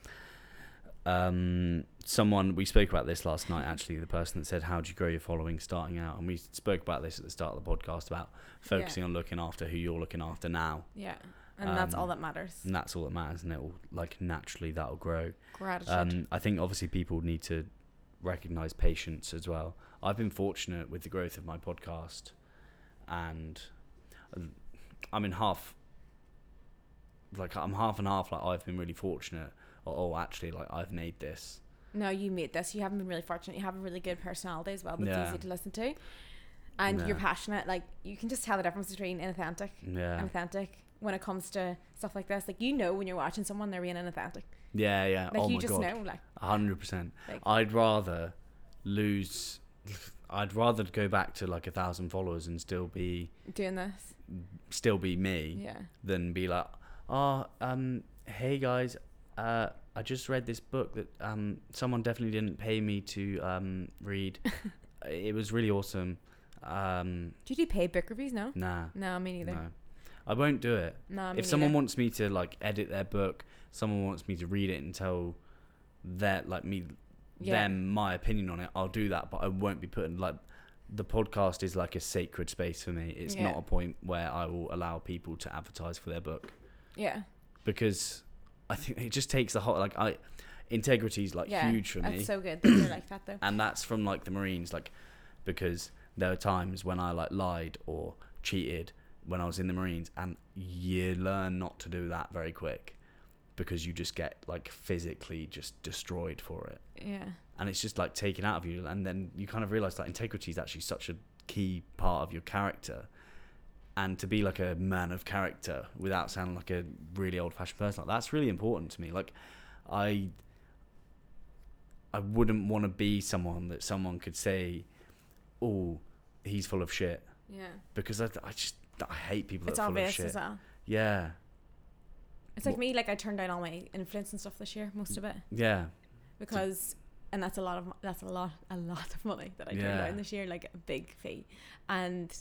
Um, someone we spoke about this last night. Actually, the person that said, "How do you grow your following starting out?" And we spoke about this at the start of the podcast about focusing on looking after who you're looking after now, Yeah, and that's all Um, that matters. and that's all that matters. And it will like naturally that'll grow. Gratitude. Um, I think obviously people need to recognize patience as well. I've been fortunate with the growth of my podcast, and uh, I'm in half. Like I'm half and half. Like I've been really fortunate. Oh, actually, like I've made this. No, you made this. You haven't been really fortunate. You have a really good personality as well. That's Yeah. easy to listen to, and you're passionate. Like you can just tell the difference between inauthentic Yeah, and authentic when it comes to stuff like this. Like you know when you're watching someone they're being inauthentic. yeah, yeah. Like oh you my just god, know. Like hundred percent. Like- I'd rather lose. I'd rather go back to like a thousand followers and still be doing this. still be me. Yeah. than be like, oh, um, hey guys, uh, I just read this book that um, someone definitely didn't pay me to um, read. it was really awesome. Um, Do you do paid book reviews? No. nah, No, me neither. no, I won't do it. No, me if someone neither. wants me to like edit their book, someone wants me to read it and tell that like me Yeah. them my opinion on it, I'll do that. But I won't be putting like the podcast is like a sacred space for me. It's Yeah. not a point where I will allow people to advertise for their book Yeah. because I think it just takes the whole like I integrity is like Yeah. huge for me, It's so good that you're like that though. and that's from like the Marines, like because there are times when I like lied or cheated when I was in the Marines, and you learn not to do that very quick because you just get like physically just destroyed for it, Yeah. and it's just like taken out of you, and then you kind of realize that integrity is actually such a key part of your character. And to be like a man of character without sounding like a really old-fashioned person, like that's really important to me. Like, I I wouldn't want to be someone that someone could say, "Oh, he's full of shit," Yeah. because I, I just I hate people that It's are full of shit. as well. Yeah, It's like Wha- me. Like I turned down all my influence and stuff this year, most of it, yeah, because, and that's a lot of that's a lot a lot of money that I turned Yeah. down this year, like a big fee, and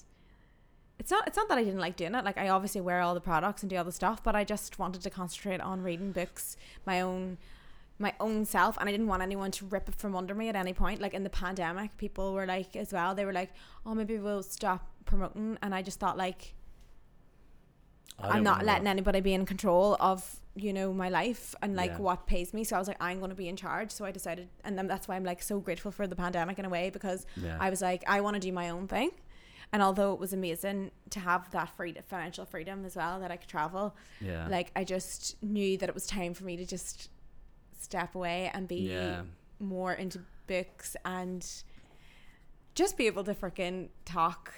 it's not it's not that I didn't like doing it. Like I obviously wear all the products and do all the stuff, but I just wanted to concentrate on reading books, my own my own self and I didn't want anyone to rip it from under me at any point. Like in the pandemic, people were like as well, they were like, Oh, maybe we'll stop promoting and I just thought like I I'm don't letting work- anybody be in control of you know my life and like Yeah. what pays me. So I was like, I'm going to be in charge. So I decided, and then that's why I'm like so grateful for the pandemic in a way because Yeah. I was like, I want to do my own thing. And although it was amazing to have that freedom, financial freedom as well, that I could travel, yeah. like I just knew that it was time for me to just step away and be yeah. more into books and just be able to freaking talk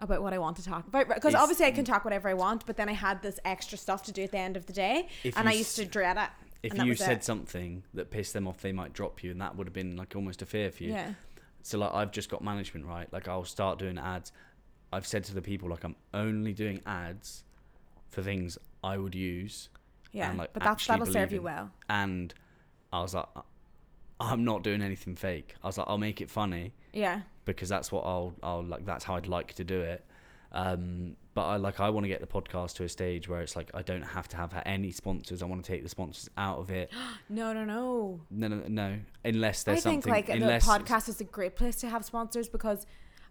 about what I want to talk about. Because obviously I can talk whatever I want, but then I had this extra stuff to do at the end of the day, and I used to dread it. If you said it. something that pissed them off, they might drop you, and that would have been like almost a fear for you. yeah, So like I've just got management right. Like I'll start doing ads. I've said to the people like I'm only doing ads for things I would use, yeah, like, but that's that'll serve you in- well. and I was like, I'm not doing anything fake. I was like, I'll make it funny Yeah, because that's what I'll I'll like. That's how I'd like to do it. Um, but I like I want to get the podcast to a stage where it's like I don't have to have any sponsors. I want to take the sponsors out of it. no, no, no. No, no, no. Unless there's I think something. like the podcast is a great place to have sponsors because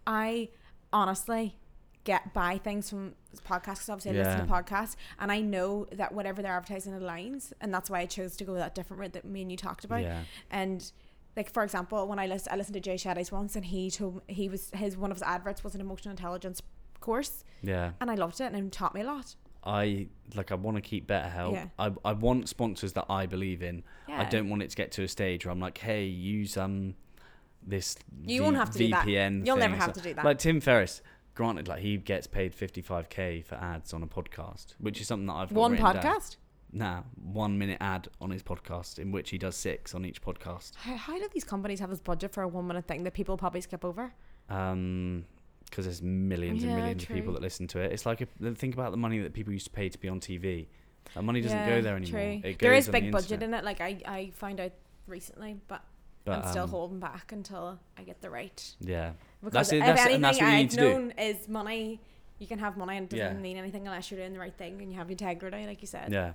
I honestly get buy things from podcasts because obviously I listen to podcasts and I know that whatever they're advertising aligns and that's why I chose to go that different route that me and you talked about. Yeah. And like for example, when I listen, I listened to Jay Shetty's once, and he told he was his one of his adverts was an emotional intelligence course, Yeah. and I loved it, and it taught me a lot. I like I want to keep better help. Yeah. I I want sponsors that I believe in. Yeah. I don't want it to get to a stage where I'm like, hey, use um this You won't have to do that. VPN. You'll never have to do that. Like Tim Ferriss, granted, like he gets paid 55k for ads on a podcast, which is something that I've One podcast. Nah, one minute ad on his podcast, in which he does six on each podcast. How, how do these companies have this budget for a one minute thing that people probably skip over? Um, because there's millions and Yeah, millions of people that listen to it. It's like if, think about the money that people used to pay to be on TV. That money doesn't Yeah, go there anymore. true. It goes is on big the budget in it. Like I, I found out recently, but, But, I'm still um, holding back until I get the right. Yeah. Because it, if that's- anything that's I've to do. known is money. You can have money and it doesn't Yeah. mean anything unless you're doing the right thing and you have integrity, like you said. Yeah.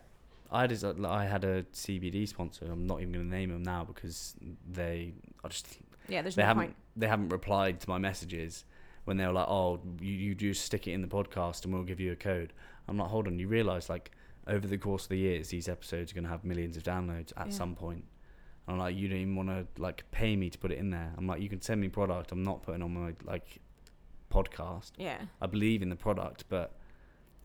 I had, a- I had a CBD sponsor. I'm not even going to name them now because they I just Yeah, there's they no haven't point. they haven't replied to my messages when they were like, "Oh, you you just stick it in the podcast and we'll give you a code." I'm like, "Hold on, you realize like over the course of the years, these episodes are going to have millions of downloads at Yeah. some point." And I'm like, "You don't even want to like pay me to put it in there." I'm like, "You can send me product. I'm not putting on my like podcast. Yeah. I believe in the product, but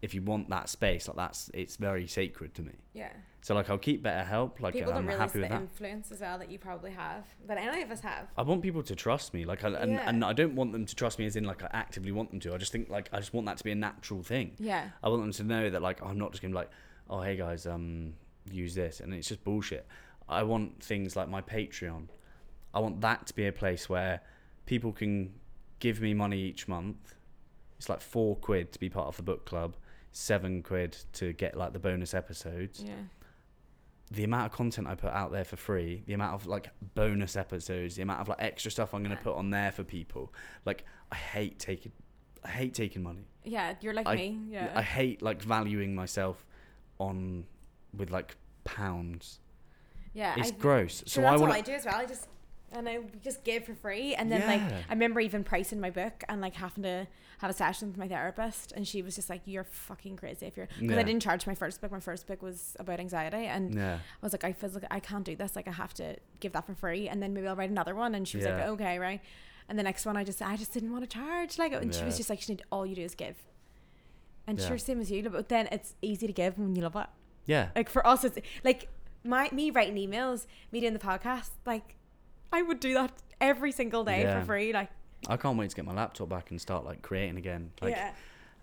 if you want that space, like that's it's very sacred to me. Yeah. So like I'll keep BetterHelp. Like People don't realize happy with the that. influence as well that you probably have, that any of us have. I want people to trust me, like, I, and, Yeah. and I don't want them to trust me as in like I actively want them to. I just think like I just want that to be a natural thing. Yeah. I want them to know that like I'm not just gonna be like, oh hey guys, um, use this, and it's just bullshit. I want things like my Patreon. I want that to be a place where people can give me money each month. It's like four quid to be part of the book club, seven quid to get like the bonus episodes. Yeah. the amount of content I put out there for free, the amount of like bonus episodes, the amount of like extra stuff I'm gonna Yeah. put on there for people. Like I hate taking, I hate taking money. Yeah. You're like I- me. Yeah. I hate like valuing myself on with like pounds. yeah. It's I, gross. Sure, so that's I want I do as well. I just and I just give for free, and then like I remember even pricing my book and like having to have a session with my therapist, and she was just like, "You're fucking crazy if you're," because Yeah. I didn't charge my first book. My first book was about anxiety, and yeah, I was like, I physically, I can't do this. Like, I have to give that for free, and then maybe I'll write another one. And she was like, okay, right. And the next one, I just, I just didn't want to charge. Like, and she was just like, Sinead, all you do is give. And Yeah. sure, same as you, but then it's easy to give when you love it. yeah, Like for us, it's like my me writing emails, me doing the podcast. Like, I would do that every single day Yeah. for free. Like, I can't wait to get my laptop back and start like creating again. Like, yeah,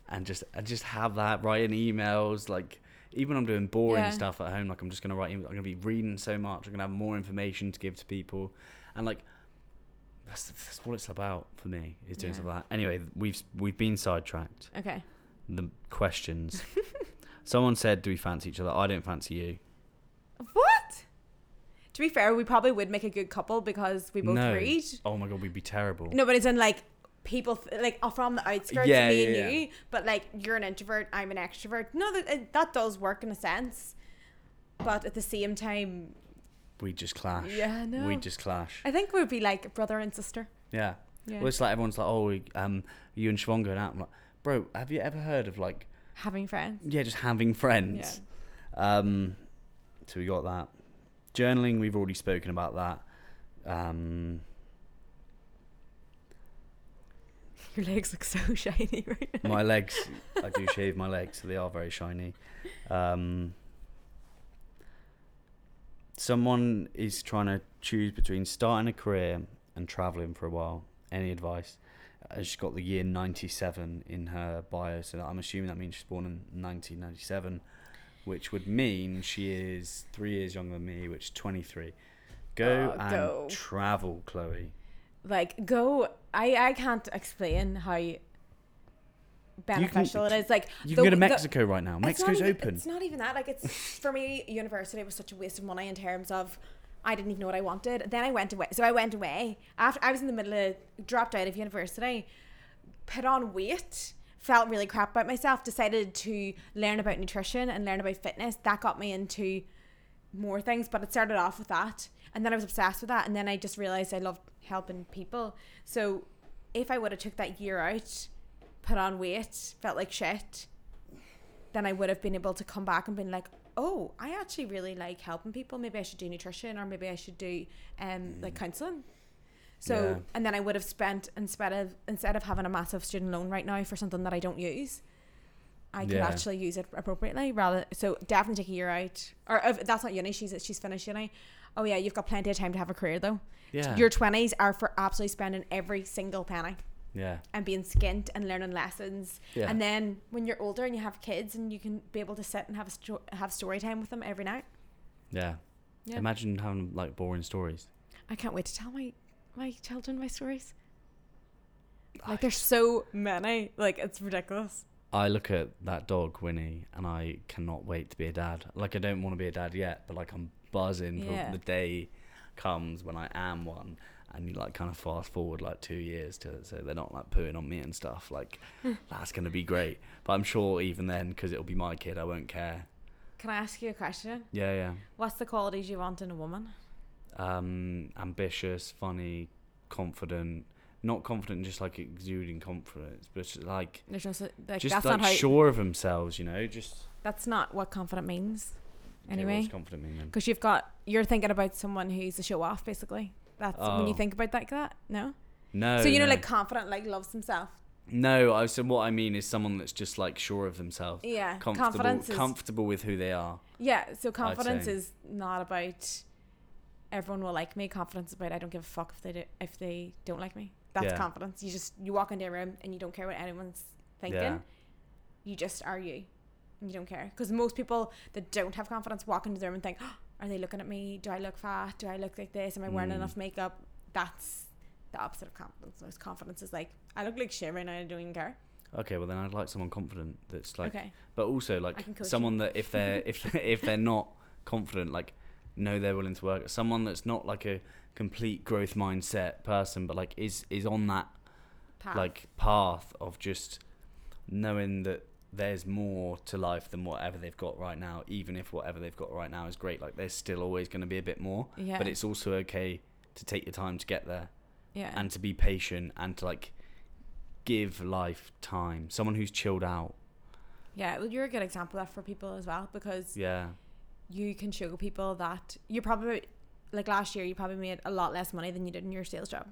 and just and just have that writing emails like even I'm doing boring Yeah. stuff at home like I'm just gonna write I'm gonna be reading so much I'm gonna have more information to give to people and like that's, that's what it's about for me is doing Yeah. stuff like that anyway we've we've been sidetracked okay. the questions someone said do we fancy each other I don't fancy you What? To be fair, we probably would make a good couple because we both no read. oh my god we'd be terrible No, but it's in like people th- like are from the outskirts Yeah, me yeah, and yeah. you but like you're an introvert i'm an extrovert no that it, that does work in a sense but at the same time We just clash. Yeah, know. We just clash. i think we'd be like brother and sister Yeah. yeah Well, it's like everyone's like, oh, we- um, you and Siobhan going out. I'm like, bro, have you ever heard of like, having friends yeah, just having friends? Yeah. Um, so we got that. Journaling, we've already spoken about that. Um, your legs look so shiny right now my legs, I do shave my legs, so they are very shiny. Um, someone is trying to choose between starting a career and traveling for a while. Any advice? Uh, she's got the year 97 in her bio, so I'm assuming that means she's born in 1997, which would mean she is three years younger than me, which is 23. Go Oh, and go. travel, Chloe. like go i i can't explain how beneficial it is like You the- can go to the- Mexico right now. Mexico's even- open. It's not even that. Like it's for me, university was such a waste of money in terms of I didn't even know what I wanted. Then I went away. So I went away after I was in the middle of dropped out of university, put on weight, felt really crap about myself. Decided to learn about nutrition and learn about fitness. That got me into more things, but it started off with that, and then I was obsessed with that, and then I just realized I loved helping people. So if I would have took that year out, put on weight, felt like shit, then I would have been able to come back and been like, oh, I actually really like helping people. Maybe I should do nutrition, or maybe I should do um like counseling. So Yeah. and then I would have spent instead of instead of having a massive student loan right now for something that I don't use, I could Yeah. actually use it appropriately. Rather, so definitely take a year out. Or if that's not uni, she's she's finished uni. Oh yeah, you've got plenty of time to have a career though. Yeah. Your twenties are for absolutely spending every single penny yeah. and being skint and learning lessons. Yeah. And then when you're older and you have kids and you can be able to sit and have a sto- have story time with them every night. Yeah. Yeah. Imagine having like boring stories. I can't wait to tell my my children my stories. Like there's so many. Like it's ridiculous. I look at that dog Winnie and I cannot wait to be a dad. Like I don't want to be a dad yet, but like I'm buzzing Yeah. for the day comes when I am one. And you like kind of fast forward like two years to it, so they're not like pooing on me and stuff. Like hmm. that's gonna be great. But I'm sure even then, because it'll be my kid, I won't care. Can I ask you a question? Yeah, yeah. What's the qualities you want in a woman? Um, ambitious, funny, confident. Not confident, just like exuding confidence, but just like There's no su- like just that's like not how sure of themselves. You know, just that's not what confident means. Okay, Anyway, does confident mean then? because you've got you're thinking about someone who's a show off basically. That's when you Oh. think about like that. No. No. so you know, no. like confident, like loves himself. No, I so what I mean is someone that's just like sure of themselves, Yeah. comfortable, Confidence is comfortable with who they are. Yeah, so confidence say. is not about everyone will like me. Confidence is about I don't give a fuck if they do, if they don't like me. That's Yeah. confidence. You just you walk into a room and you don't care what anyone's thinking. Yeah. You just are you. And you don't care because most people that don't have confidence walk into the room and think, oh, are they looking at me? Do I look fat? Do I look like this? Am I wearing Mm. enough makeup? That's the opposite of confidence. Most confidence is like I look like shit right now. I don't even care. Okay, well then I'd like someone confident that's like, okay. but also like someone that if they're if if they're not confident, like know they're willing to work. Someone that's not like a complete growth mindset person, but like is is on that Path. like path of just knowing that there's more to life than whatever they've got right now even if whatever they've got right now is great like there's still always going to be a bit more yeah. but it's also okay to take your time to get there yeah. and to be patient and to like give life time someone who's chilled out Yeah, well, you're a good example of that for people as well because yeah you can show people that you probably like last year you probably made a lot less money than you did in your sales job.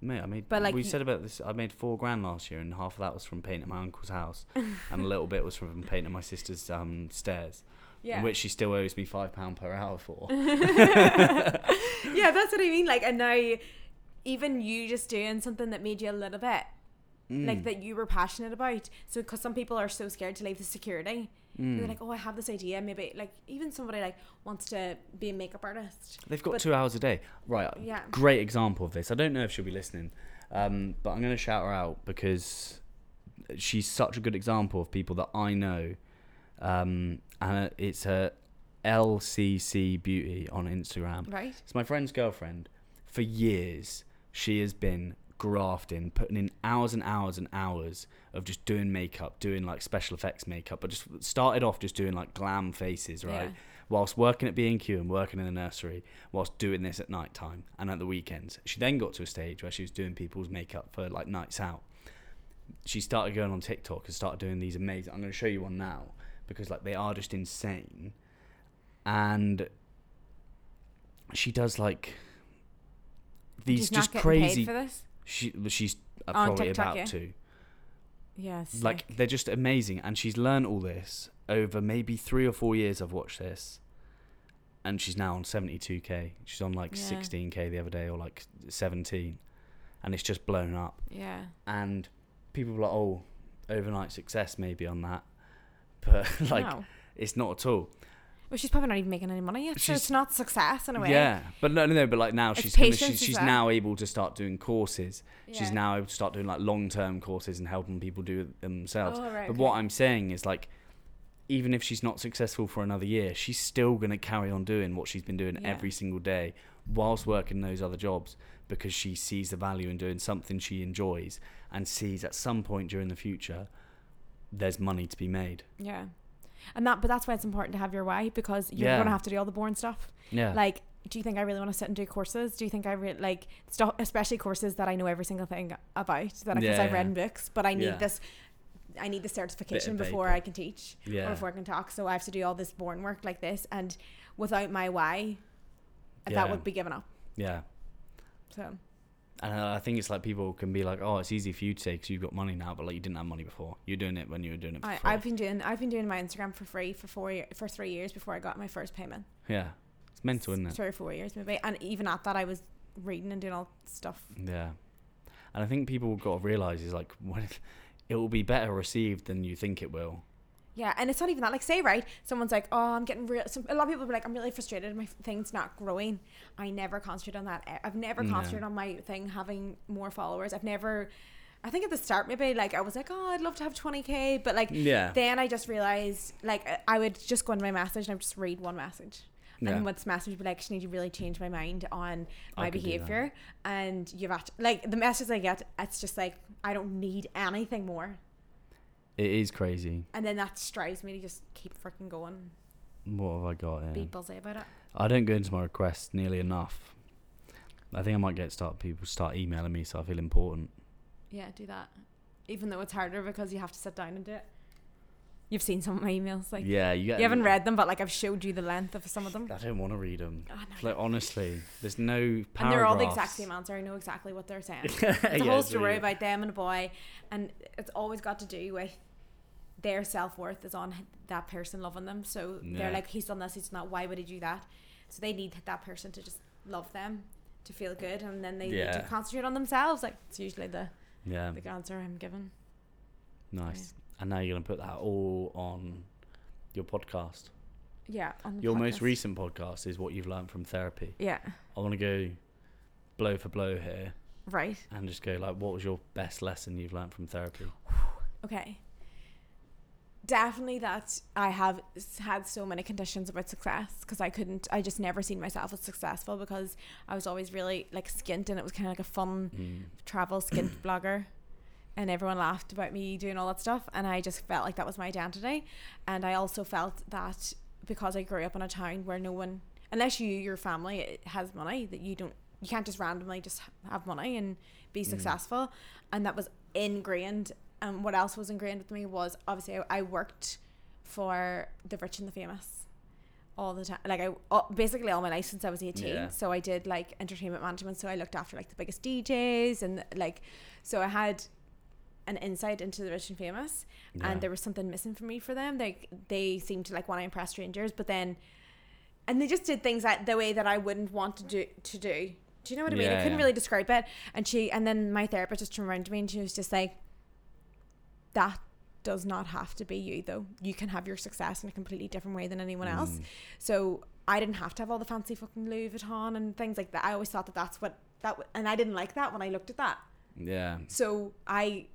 Mate, I made. But, like, we said about this. I made four grand last year, and half of that was from painting my uncle's house, and a little bit was from painting my sister's um, stairs, Yeah. which she still owes me five pound per hour for. yeah, that's what I mean. Like, and now even you just doing something that made you a little bit like Mm, that you were passionate about. So, because some people are so scared to leave the security, mm. they're like, "Oh, I have this idea. Maybe like even somebody like wants to be a makeup artist." They've got but- two hours a day. Right. Yeah. Great example of this. I don't know if she'll be listening, um, but I'm going to shout her out because she's such a good example of people that I know. Um, and it's her LCC Beauty on Instagram. Right. It's my friend's girlfriend. For years, she has been grafting, putting in hours and hours and hours of just doing makeup, doing like special effects makeup, but just started off just doing like glam faces, right? Yeah. Whilst working at B&Q and working in the nursery, whilst doing this at night time and at the weekends. She then got to a stage where she was doing people's makeup for like nights out. She started going on TikTok and started doing these amazing. I'm going to show you one now because like they are just insane. And she does like these She's just crazy paid for this. she she's uh, probably TikTok, about yeah. to. Yes. Like they're just amazing, and she's learned all this over maybe three or four years. I've watched this, and she's now on seventy two k. She's on like Yeah. sixteen k the other day, or like seventeen, and it's just blown up. yeah. And people are like, "Oh, overnight success maybe on that," but like no. it's not at all. Well, she's probably not even making any money yet, so She's- it's not success in a way. Yeah, but no, no, no. But like now It's she's gonna, patience she's, as she's well. now able to start doing courses. She's Yeah. now able to start doing like long term courses and helping people do it themselves. Oh, right, but okay. what I'm saying is like, even if she's not successful for another year, she's still gonna carry on doing what she's been doing Yeah. every single day whilst working those other jobs because she sees the value in doing something she enjoys and sees at some point during the future there's money to be made. Yeah. And that, but that's why it's important to have your why because you're Yeah. going to have to do all the boring stuff. Yeah. Like, do you think I really want to sit and do courses? Do you think I really like stuff, especially courses that I know every single thing about that because Yeah, I've read in books, but I need Yeah. this. I need the certification before. I can teach Yeah. or before I can talk. So I have to do all this boring work like this, and without my why, that would be given up. yeah. So And I think it's like people can be like, "Oh, it's easy for you to say because you've got money now," but like you didn't have money before. You're doing it when you were doing it. I, I've been doing I've been doing my Instagram for free for four year, for three years before I got my first payment. yeah, it's mental, isn't it? Three or four years maybe, and even at that, I was reading and doing all stuff. Yeah, and I think people got to realize is like when it will be better received than you think it will. Yeah, and it's not even that. Like, say, right, someone's like, "Oh, I'm getting real." Some, a lot of people be like, "I'm really frustrated. My thing's not growing." I never concentrate on that. I've never No. concentrated on my thing having more followers. I've never. I think at the start, maybe like I was like, "Oh, I'd love to have 20k," but like Yeah, then I just realized, like, I- would just go into my message and I would just read one message. yeah, And what's message would be like, "Just need to really change my mind on my could do that. behavior." And you've like the message I get, it's just like I don't need anything more, it is crazy. and then that strives me to just keep freaking going. What have I got here? Be about it. I don't go into my requests nearly enough. I think I might get start people start emailing me, so I feel important. Yeah, do that. Even though it's harder because you have to sit down and do it. You've seen some of my emails, like yeah, you get. you haven't read them, but like I've showed you the length of some of them. I don't want to read them. Oh, no. Like honestly, there's no and they're all the exact same answer. I know exactly what they're saying. It's a Yeah, whole story really- about them and a boy, and it's always got to do with their self worth is on that person loving them. So Yeah. they're like, he's done this, he's done that. Why would he do that? So they need that person to just love them, to feel good, and then they need to concentrate on themselves. Like it's usually the Yeah, the answer I'm given. nice. And now you're gonna put that all on your podcast. Yeah. Your most recent podcast is what you've learned from therapy. Yeah. I want to go blow for blow here Right. and just go like, what was your best lesson you've learned from therapy? Okay. Definitely that I have had so many conditions about success because I couldn't, I just never seen myself as successful because I was always really like skint and it was kind of like a fun Mm. travel skint blogger. And everyone laughed about me doing all that stuff and I just felt like that was my identity. And I also felt that because I grew up in a town where no one unless you your family has money that you don't you can't just randomly just have money and be successful. And that was ingrained and what else was ingrained with me was obviously I, I worked for the rich and the famous all the time like I all- basically all my life since I was 18 Yeah. so I did like entertainment management. So I looked after like the biggest DJs and like so I had an insight into the rich and famous. Yeah. and there was something missing for me for them. They they seemed to like want to impress strangers but then and they just did things that the way that I wouldn't want to do to do. Do you know what I mean? I couldn't really describe it. And she and then my therapist just turned around to me and she was just like that does not have to be you though you can have your success in a completely different way than anyone else Mm. so I didn't have to have all the fancy fucking Louis Vuitton and things like that I always thought that that's what that w- and I didn't like that when I looked at that Yeah. so I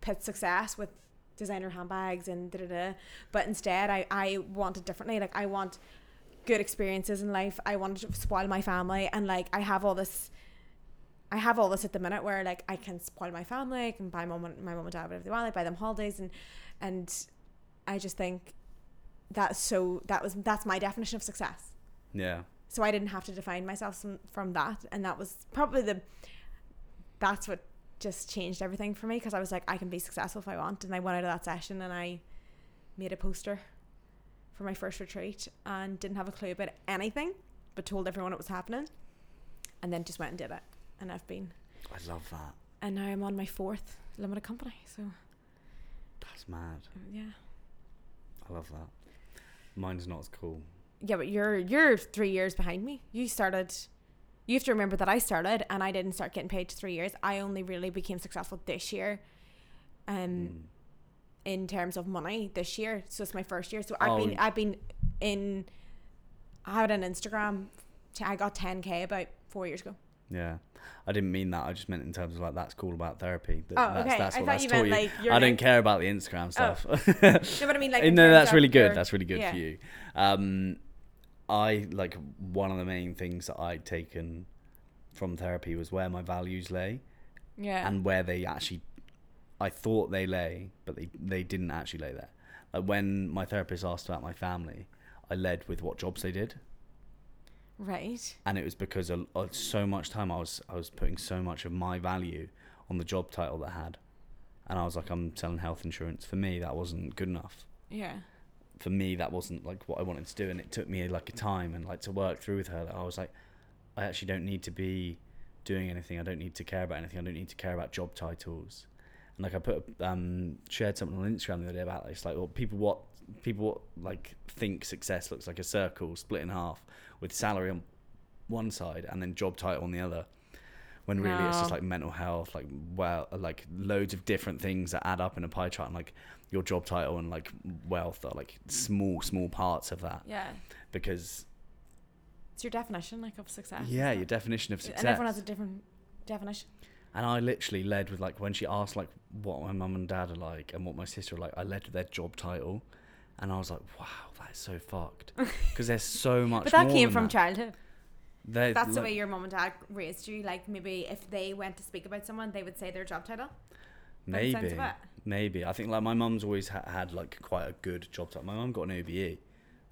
put success with designer handbags and da da da. But instead, I, I wanted differently. Like, I want good experiences in life. I wanted to spoil my family. And, like, I have all this I have all this at the minute where like I can spoil my family, I can buy mom and my mom and dad whatever they want, I buy them holidays and and I just think that's so that was that's my definition of success. Yeah. So I didn't have to define myself from, from that and that was probably the that's what just changed everything for me because I was like I can be successful if I want and I went out of that session and I made a poster for my first retreat and didn't have a clue about anything but told everyone it was happening and then just went and did it and I've been I love that. and now I'm on my fourth limited company so That's mad. yeah I love that. Mine's not as cool. yeah but you're you're three years behind me you started you have to remember that I started and I didn't start getting paid to three years I only really became successful this year um Mm. in terms of money this year so it's my first year so I've Oh. been I've been in I had an Instagram I got 10k about four years ago Yeah. I didn't mean that. I just meant in terms of like that's cool about therapy. That, Oh, that's, okay. That's I what thought that's you taught meant, you. like, I don't care about the Instagram stuff. no but I mean like no, that's really good. your- That's really good yeah. for you. Um, I like one of the main things that I'd taken from therapy was where my values lay yeah and where they actually, I thought they lay, but they they didn't actually lay there. Like when my therapist asked about my family, I led with what jobs they did. Right and it was because of, of so much time I was I was putting so much of my value on the job title that I had, and I was like, I'm selling health insurance. For me, that wasn't good enough. yeah For me, that wasn't like what I wanted to do, and it took me like a time and like to work through with her. That I was like, I actually don't need to be doing anything. I don't need to care about anything. I don't need to care about job titles. And like I put um shared something on Instagram the other day about this, like well, people what people like think success looks like a circle split in half with salary on one side and then job title on the other. When really it's just like mental health, like well, like loads of different things that add up in a pie chart. And like your job title and like wealth are like small, small parts of that. yeah Because it's your definition like of success yeah, your definition of success. and everyone has a different definition And I literally led with like when she asked like what my mum and dad are like and what my sister are like, I led with their job title, and I was like, wow, that's so fucked because there's so much. but that more came than from that. childhood They- That's the way your mom and dad raised you. Like maybe if they went to speak about someone, they would say their job title. By the sounds Maybe, maybe. I think like my mum's always ha- had like quite a good job title. My mum got an OBE,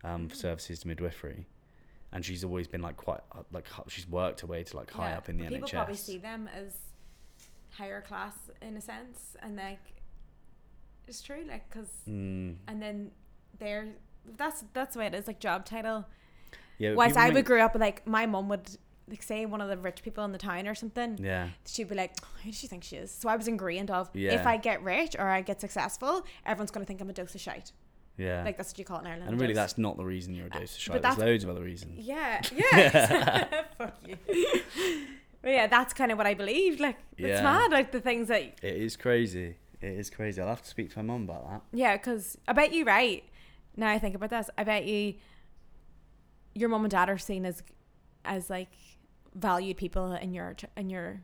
um, Mm. for services to midwifery, and she's always been like quite uh, like she's worked her way to like high Yeah, up in the but People NHS. probably see them as higher class in a sense, and like it's true, like because Mm, and then they're that's that's the way it is. Like job title. yeah, but Whilst I would grew up, like my mum would like say one of the rich people in the town or something. Yeah, She'd be like, "Who does she think she is?" So I was ingrained of Yeah. if I get rich or I get successful, everyone's gonna think I'm a dose of shite. yeah. Like that's what you call it in Ireland. and really, dose. that's not the reason you're a uh, dose of but shite. There's that's- loads of other reasons. Yeah, yeah. Fuck you. But yeah, that's kind of what I believed. Like, Yeah. it's mad. Like the things that, It is crazy. It is crazy. I'll have to speak to my mum about that. yeah, because I bet you right. Now I think about this, I bet you, your mom and dad are seen as, as like valued people in your in your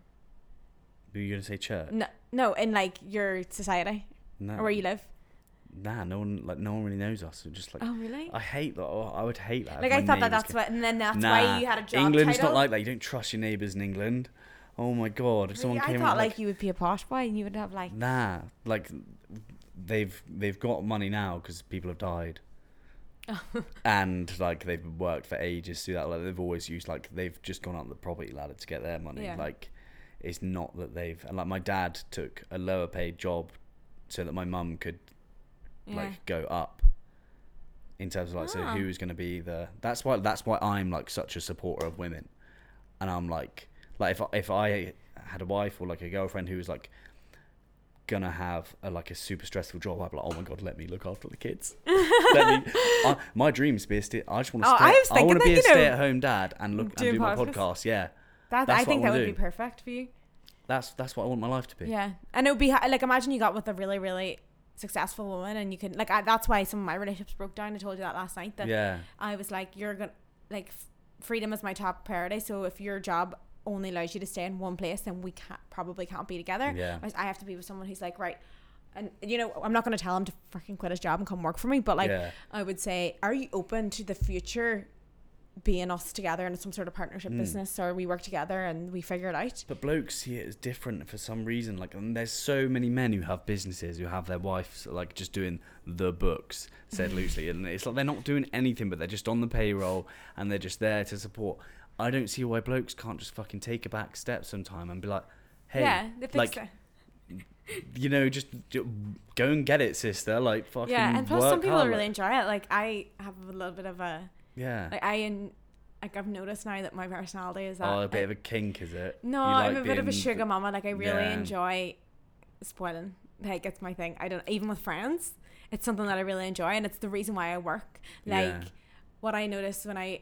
Were you gonna say church? no no in like your society No. or where you live. Nah, no one like no one really knows us. We're just like Oh really? I hate that. Oh, I would hate that. like I thought that that's what, and then that's nah, why you had a job England's title. not like that. You don't trust your neighbours in England. Oh my god! If Really? someone I came thought out like, like, you would be a posh boy and you would have like nah, like they've they've got money now because people have died. and like they've worked for ages through that. Like they've always used like they've just gone up the property ladder to get their money. Yeah. Like it's not that they've and like my dad took a lower paid job so that my mum could yeah. like go up in terms of like so Ah. who's going to be the that's why that's why I'm like such a supporter of women and I'm like like if if I had a wife or like a girlfriend who was like gonna have a, like a super stressful job I'd be like oh my god let me look after the kids let me I, my dream is to be a sta- I just want to Oh, stay I I want to be a that, you know, stay at home dad and look and do my podcasts. podcast yeah that that's I think I that would be perfect for you. that's that's what I want my life to be Yeah, and it would be like imagine you got with a really really successful woman and you could like I, that's why some of my relationships broke down. I told you that last night that yeah I was like you're gonna like freedom is my top priority. So if your job only allows you to stay in one place, then we can't probably can't be together. Yeah. Whereas I have to be with someone who's like right. And you know, I'm not going to tell him to freaking quit his job and come work for me, but like, Yeah. I would say, are you open to the future being us together in some sort of partnership Mm. business or we work together and we figure it out. But blokes see it as different for some reason. Like, and there's so many men who have businesses who have their wives like just doing the books, said loosely, and it's like they're not doing anything, but they're just on the payroll and they're just there to support. I don't see why blokes can't just fucking take a back step sometime and be like, hey, yeah, like, it. you know, just, ju- go and get it, sister. Like, fucking Yeah, and plus some people hard. really enjoy it. Like I have a little bit of a yeah. like I in like I've noticed now that my personality is that Oh, a bit I- of a kink, is it? No, You I'm a bit of a sugar mama. Like I really Yeah. enjoy spoiling. Like it's my thing. I don't even with friends. It's something that I really enjoy, and it's the reason why I work. Like Yeah. what I noticed when I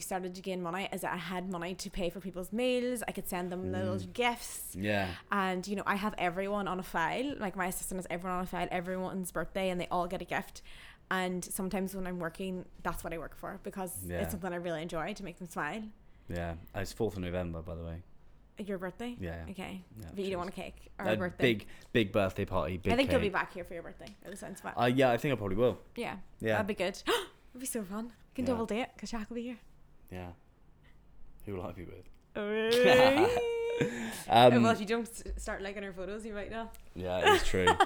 started to gain money is that I had money to pay for people's meals. I could send them little Mm. gifts, Yeah. and you know I have everyone on a file. Like my assistant has everyone on a file, everyone's birthday, and they all get a gift. And sometimes when I'm working, that's what I work for because Yeah. it's something I really enjoy to make them smile. Yeah. Uh, It's 4th of November, by the way. Your birthday, Yeah. okay, yeah but you don't want a cake or a a birthday. big, big birthday party. Big I think cake. you'll be back here for your birthday. It sounds fun. Uh, yeah, I think I probably will. yeah, Yeah. that'd be good. It'd be so fun. We can Yeah. double date because Jack will be here. Yeah. Who will I be with? Oh, Um, well, if you don't start liking our photos, you might know. yeah, it's true.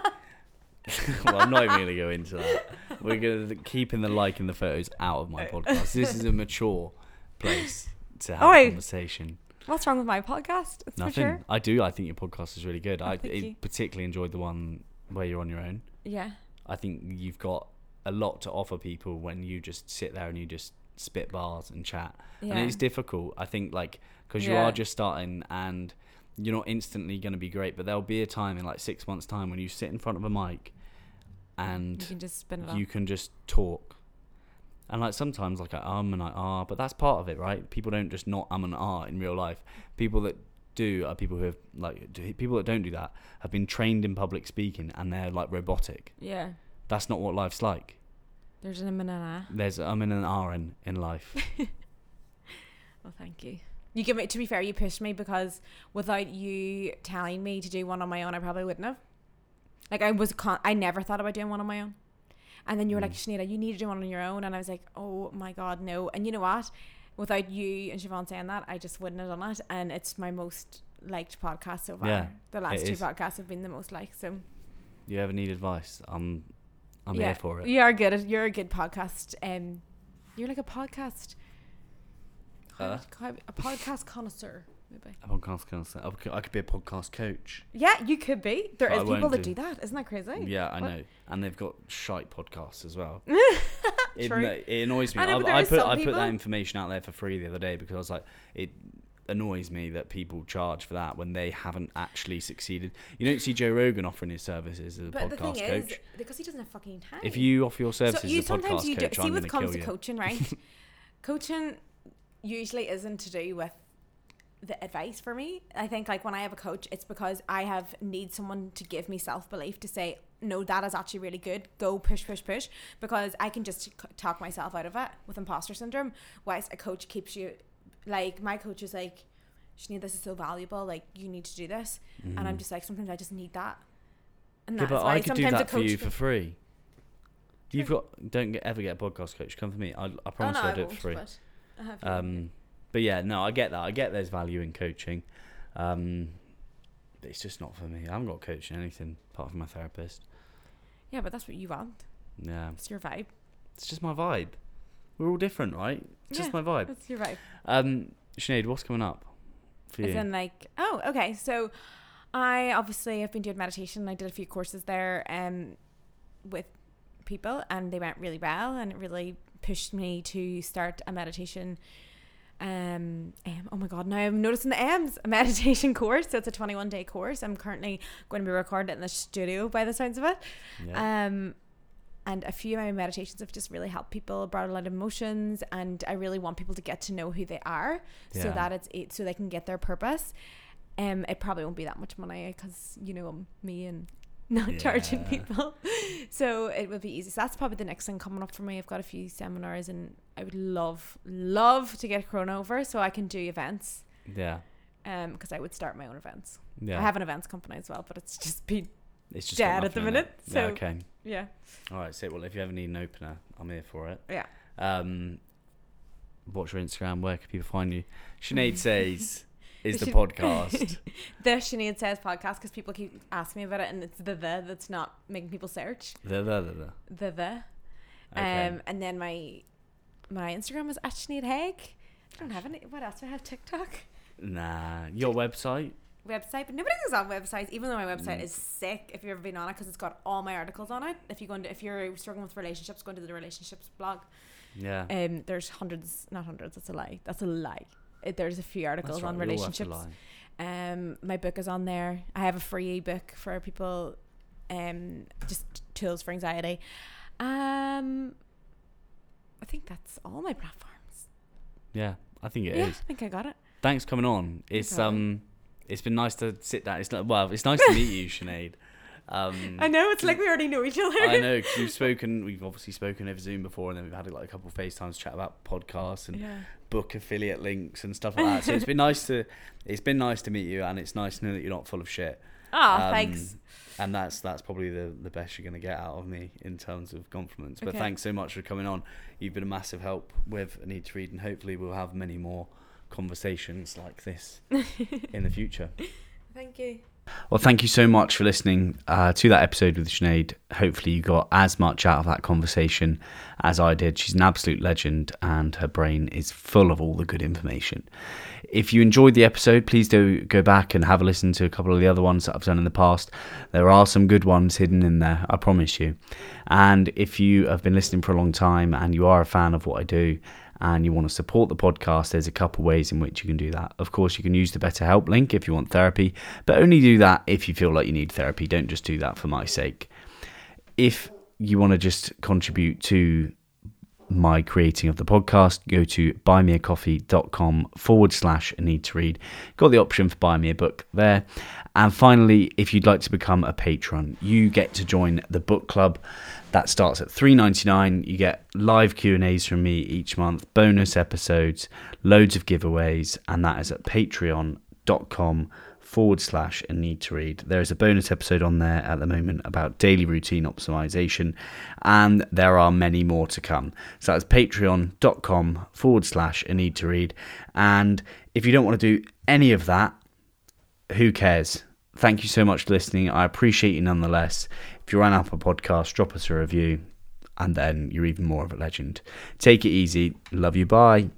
well, I'm not even going to go into that. We're going to keeping the like and the photos out of my podcast. This is a mature place to have Oh, a conversation. What's wrong with my podcast? It's Nothing. I do. I think your podcast is really good. Oh, I it particularly enjoyed the one where you're on your own. Yeah. I think you've got a lot to offer people when you just sit there and you just spit bars and chat. Yeah. And it's difficult, I think, like, because you Yeah. are just starting and you're not instantly going to be great, but there'll be a time in like six months' time when you sit in front of a mic you and can just spin it you can just talk. And like sometimes, like I um and I ah, but that's part of it, right? People don't just not um and ah in real life. People that do are people who have like do, people that don't do that have been trained in public speaking and they're like robotic. Yeah. That's not what life's like. There's an in and a. There's um and an R in, in life. Well, thank you. You give me. To be fair, you pushed me because without you telling me to do one on my own, I probably wouldn't have. Like I was, con- I never thought about doing one on my own. And then you were like, Mm. Sinead, you need to do one on your own. And I was like, oh my God, no. And you know what? Without you and Siobhan saying that, I just wouldn't have done it. And it's my most liked podcast so far. Yeah, the last two is. podcasts have been the most liked. So you ever need advice? I'm I'm yeah, here for it. You are good. at- You're a good podcast. Um, you're like a podcast. Uh? a podcast connoisseur, maybe. A podcast connoisseur. I could- I could be a podcast coach. Yeah, you could be. There But is I people that do. do that. Isn't that crazy? Yeah, I What? know, and they've got shite podcasts as well. it, True. it annoys me. I I, know, there I put I put people- that information out there for free the other day because I was like, it annoys me that people charge for that when they haven't actually succeeded. You don't see Joe Rogan offering his services as a But the podcast thing coach. is, because he doesn't have fucking time. if you offer your services so you as a podcast you coach, do, see I'm what going to comes kill to you. coaching, right? coaching usually isn't to do with the advice for me. I think like when I have a coach, it's because I have need someone to give me self belief to say no, that is actually really good. Go push, push, push. Because I can just talk myself out of it with imposter syndrome. Whilst a coach keeps you, like my coach is like, Sinead, this is so valuable. Like you need to do this, and I'm just like sometimes I just need that. And. Yeah, that's but why I could do sometimes a that for you for free. You've got don't get, ever get a podcast coach. Come for me. I, I Oh, promise no, you I'll I do it for free. but I. Um, but yeah, no, I get that. I get there's value in coaching. Um, but it's just not for me. I haven't got coaching anything apart from my therapist. yeah, but that's what you want. Yeah, It's your vibe. it's just my vibe. We're all different, right? It's just Yeah. my vibe. That's your vibe. Um, Sinead, what's coming up for As you? in, like, oh, okay. So, I obviously have been doing meditation. I did a few courses there, um, with people, and they went really well, and it really pushed me to start a meditation. Um, um, oh my god, now I'm noticing the M's a meditation course. So it's a 21 day course. I'm currently going to be recording it in the studio by the sounds of it. yeah. Um, and a few of my meditations have just really helped people, brought a lot of emotions, and I really want people to get to know who they are, so that it's it, so they can get their purpose. Um, it probably won't be that much money because you know I'm me and not charging people, so it would be easy. So that's probably the next thing coming up for me. I've got a few seminars, and I would love love to get Corona over so I can do events. yeah. Um, because I would start my own events. Yeah. I have an events company as well, but it's just been it's just dead at the minute, it. so- yeah, okay. yeah All right. So, well, if you ever need an opener, I'm here for it. yeah. Um, What's your Instagram? Where can people find you? Sinead says is the Should- podcast. The Sinead Says podcast because people keep asking me about it and it's the the that's not making people search. the, the, the, the. The the. Okay. Um, and then my my Instagram is at Sinead Heg. I don't have any. What else do I have? TikTok nah, your website. Website, but nobody goes on websites. Even though my website Mm. is sick, if you've ever been on it, because it's got all my articles on it. If you go into, if you're struggling with relationships, go into the relationships blog. Yeah. Um, there's hundreds, not hundreds. That's a lie. That's a lie. It, there's a few articles right, on we all have to relationships. Um, my book is on there. I have a free ebook for people. Um, just tools for anxiety. Um, I think that's all my platforms. Yeah, I think it is. yeah, I think I got it. Thanks for coming on. It's um, it's been nice to sit down. It's not well. It's nice to meet you, Sinead. Um, I know it's like we already know each other. I know 'cause we've spoken. We've obviously spoken over Zoom before, and then we've had like a couple of FaceTimes chat about podcasts and Yeah. book affiliate links and stuff like that. So it's been nice to, it's been nice to meet you, and it's nice to know that you're not full of shit. Ah, Um, thanks. And that's that's probably the the best you're gonna get out of me in terms of compliments. But Okay. thanks so much for coming on. You've been a massive help with need to read, and hopefully we'll have many more conversations like this in the future. Thank you. Well, thank you so much for listening uh, to that episode with Sinead. Hopefully, you got as much out of that conversation as I did. She's an absolute legend, and her brain is full of all the good information. If you enjoyed the episode, please do go back and have a listen to a couple of the other ones that I've done in the past. There are some good ones hidden in there, I promise you. And if you have been listening for a long time and you are a fan of what I do, and you want to support the podcast, there's a couple ways in which you can do that. Of course, you can use the BetterHelp link if you want therapy, but only do that if you feel like you need therapy. Don't just do that for my sake. If you want to just contribute to my creating of the podcast, go to buymeacoffee.com forward slash need to read. Got the option for buy me a book there. And finally, if you'd like to become a patron, you get to join the book club. That starts at three ninety nine. You get live Q and A's from me each month, bonus episodes, loads of giveaways, and that is at patreon.com forward slash a need to read. There is a bonus episode on there at the moment about daily routine optimization, and there are many more to come. So that's patreon.com forward slash a need to read. And if you don't want to do any of that, who cares? Thank you so much for listening. I appreciate you nonetheless. If you're on Apple Podcast, drop us a review, and then you're even more of a legend. Take it easy. Love you. Bye.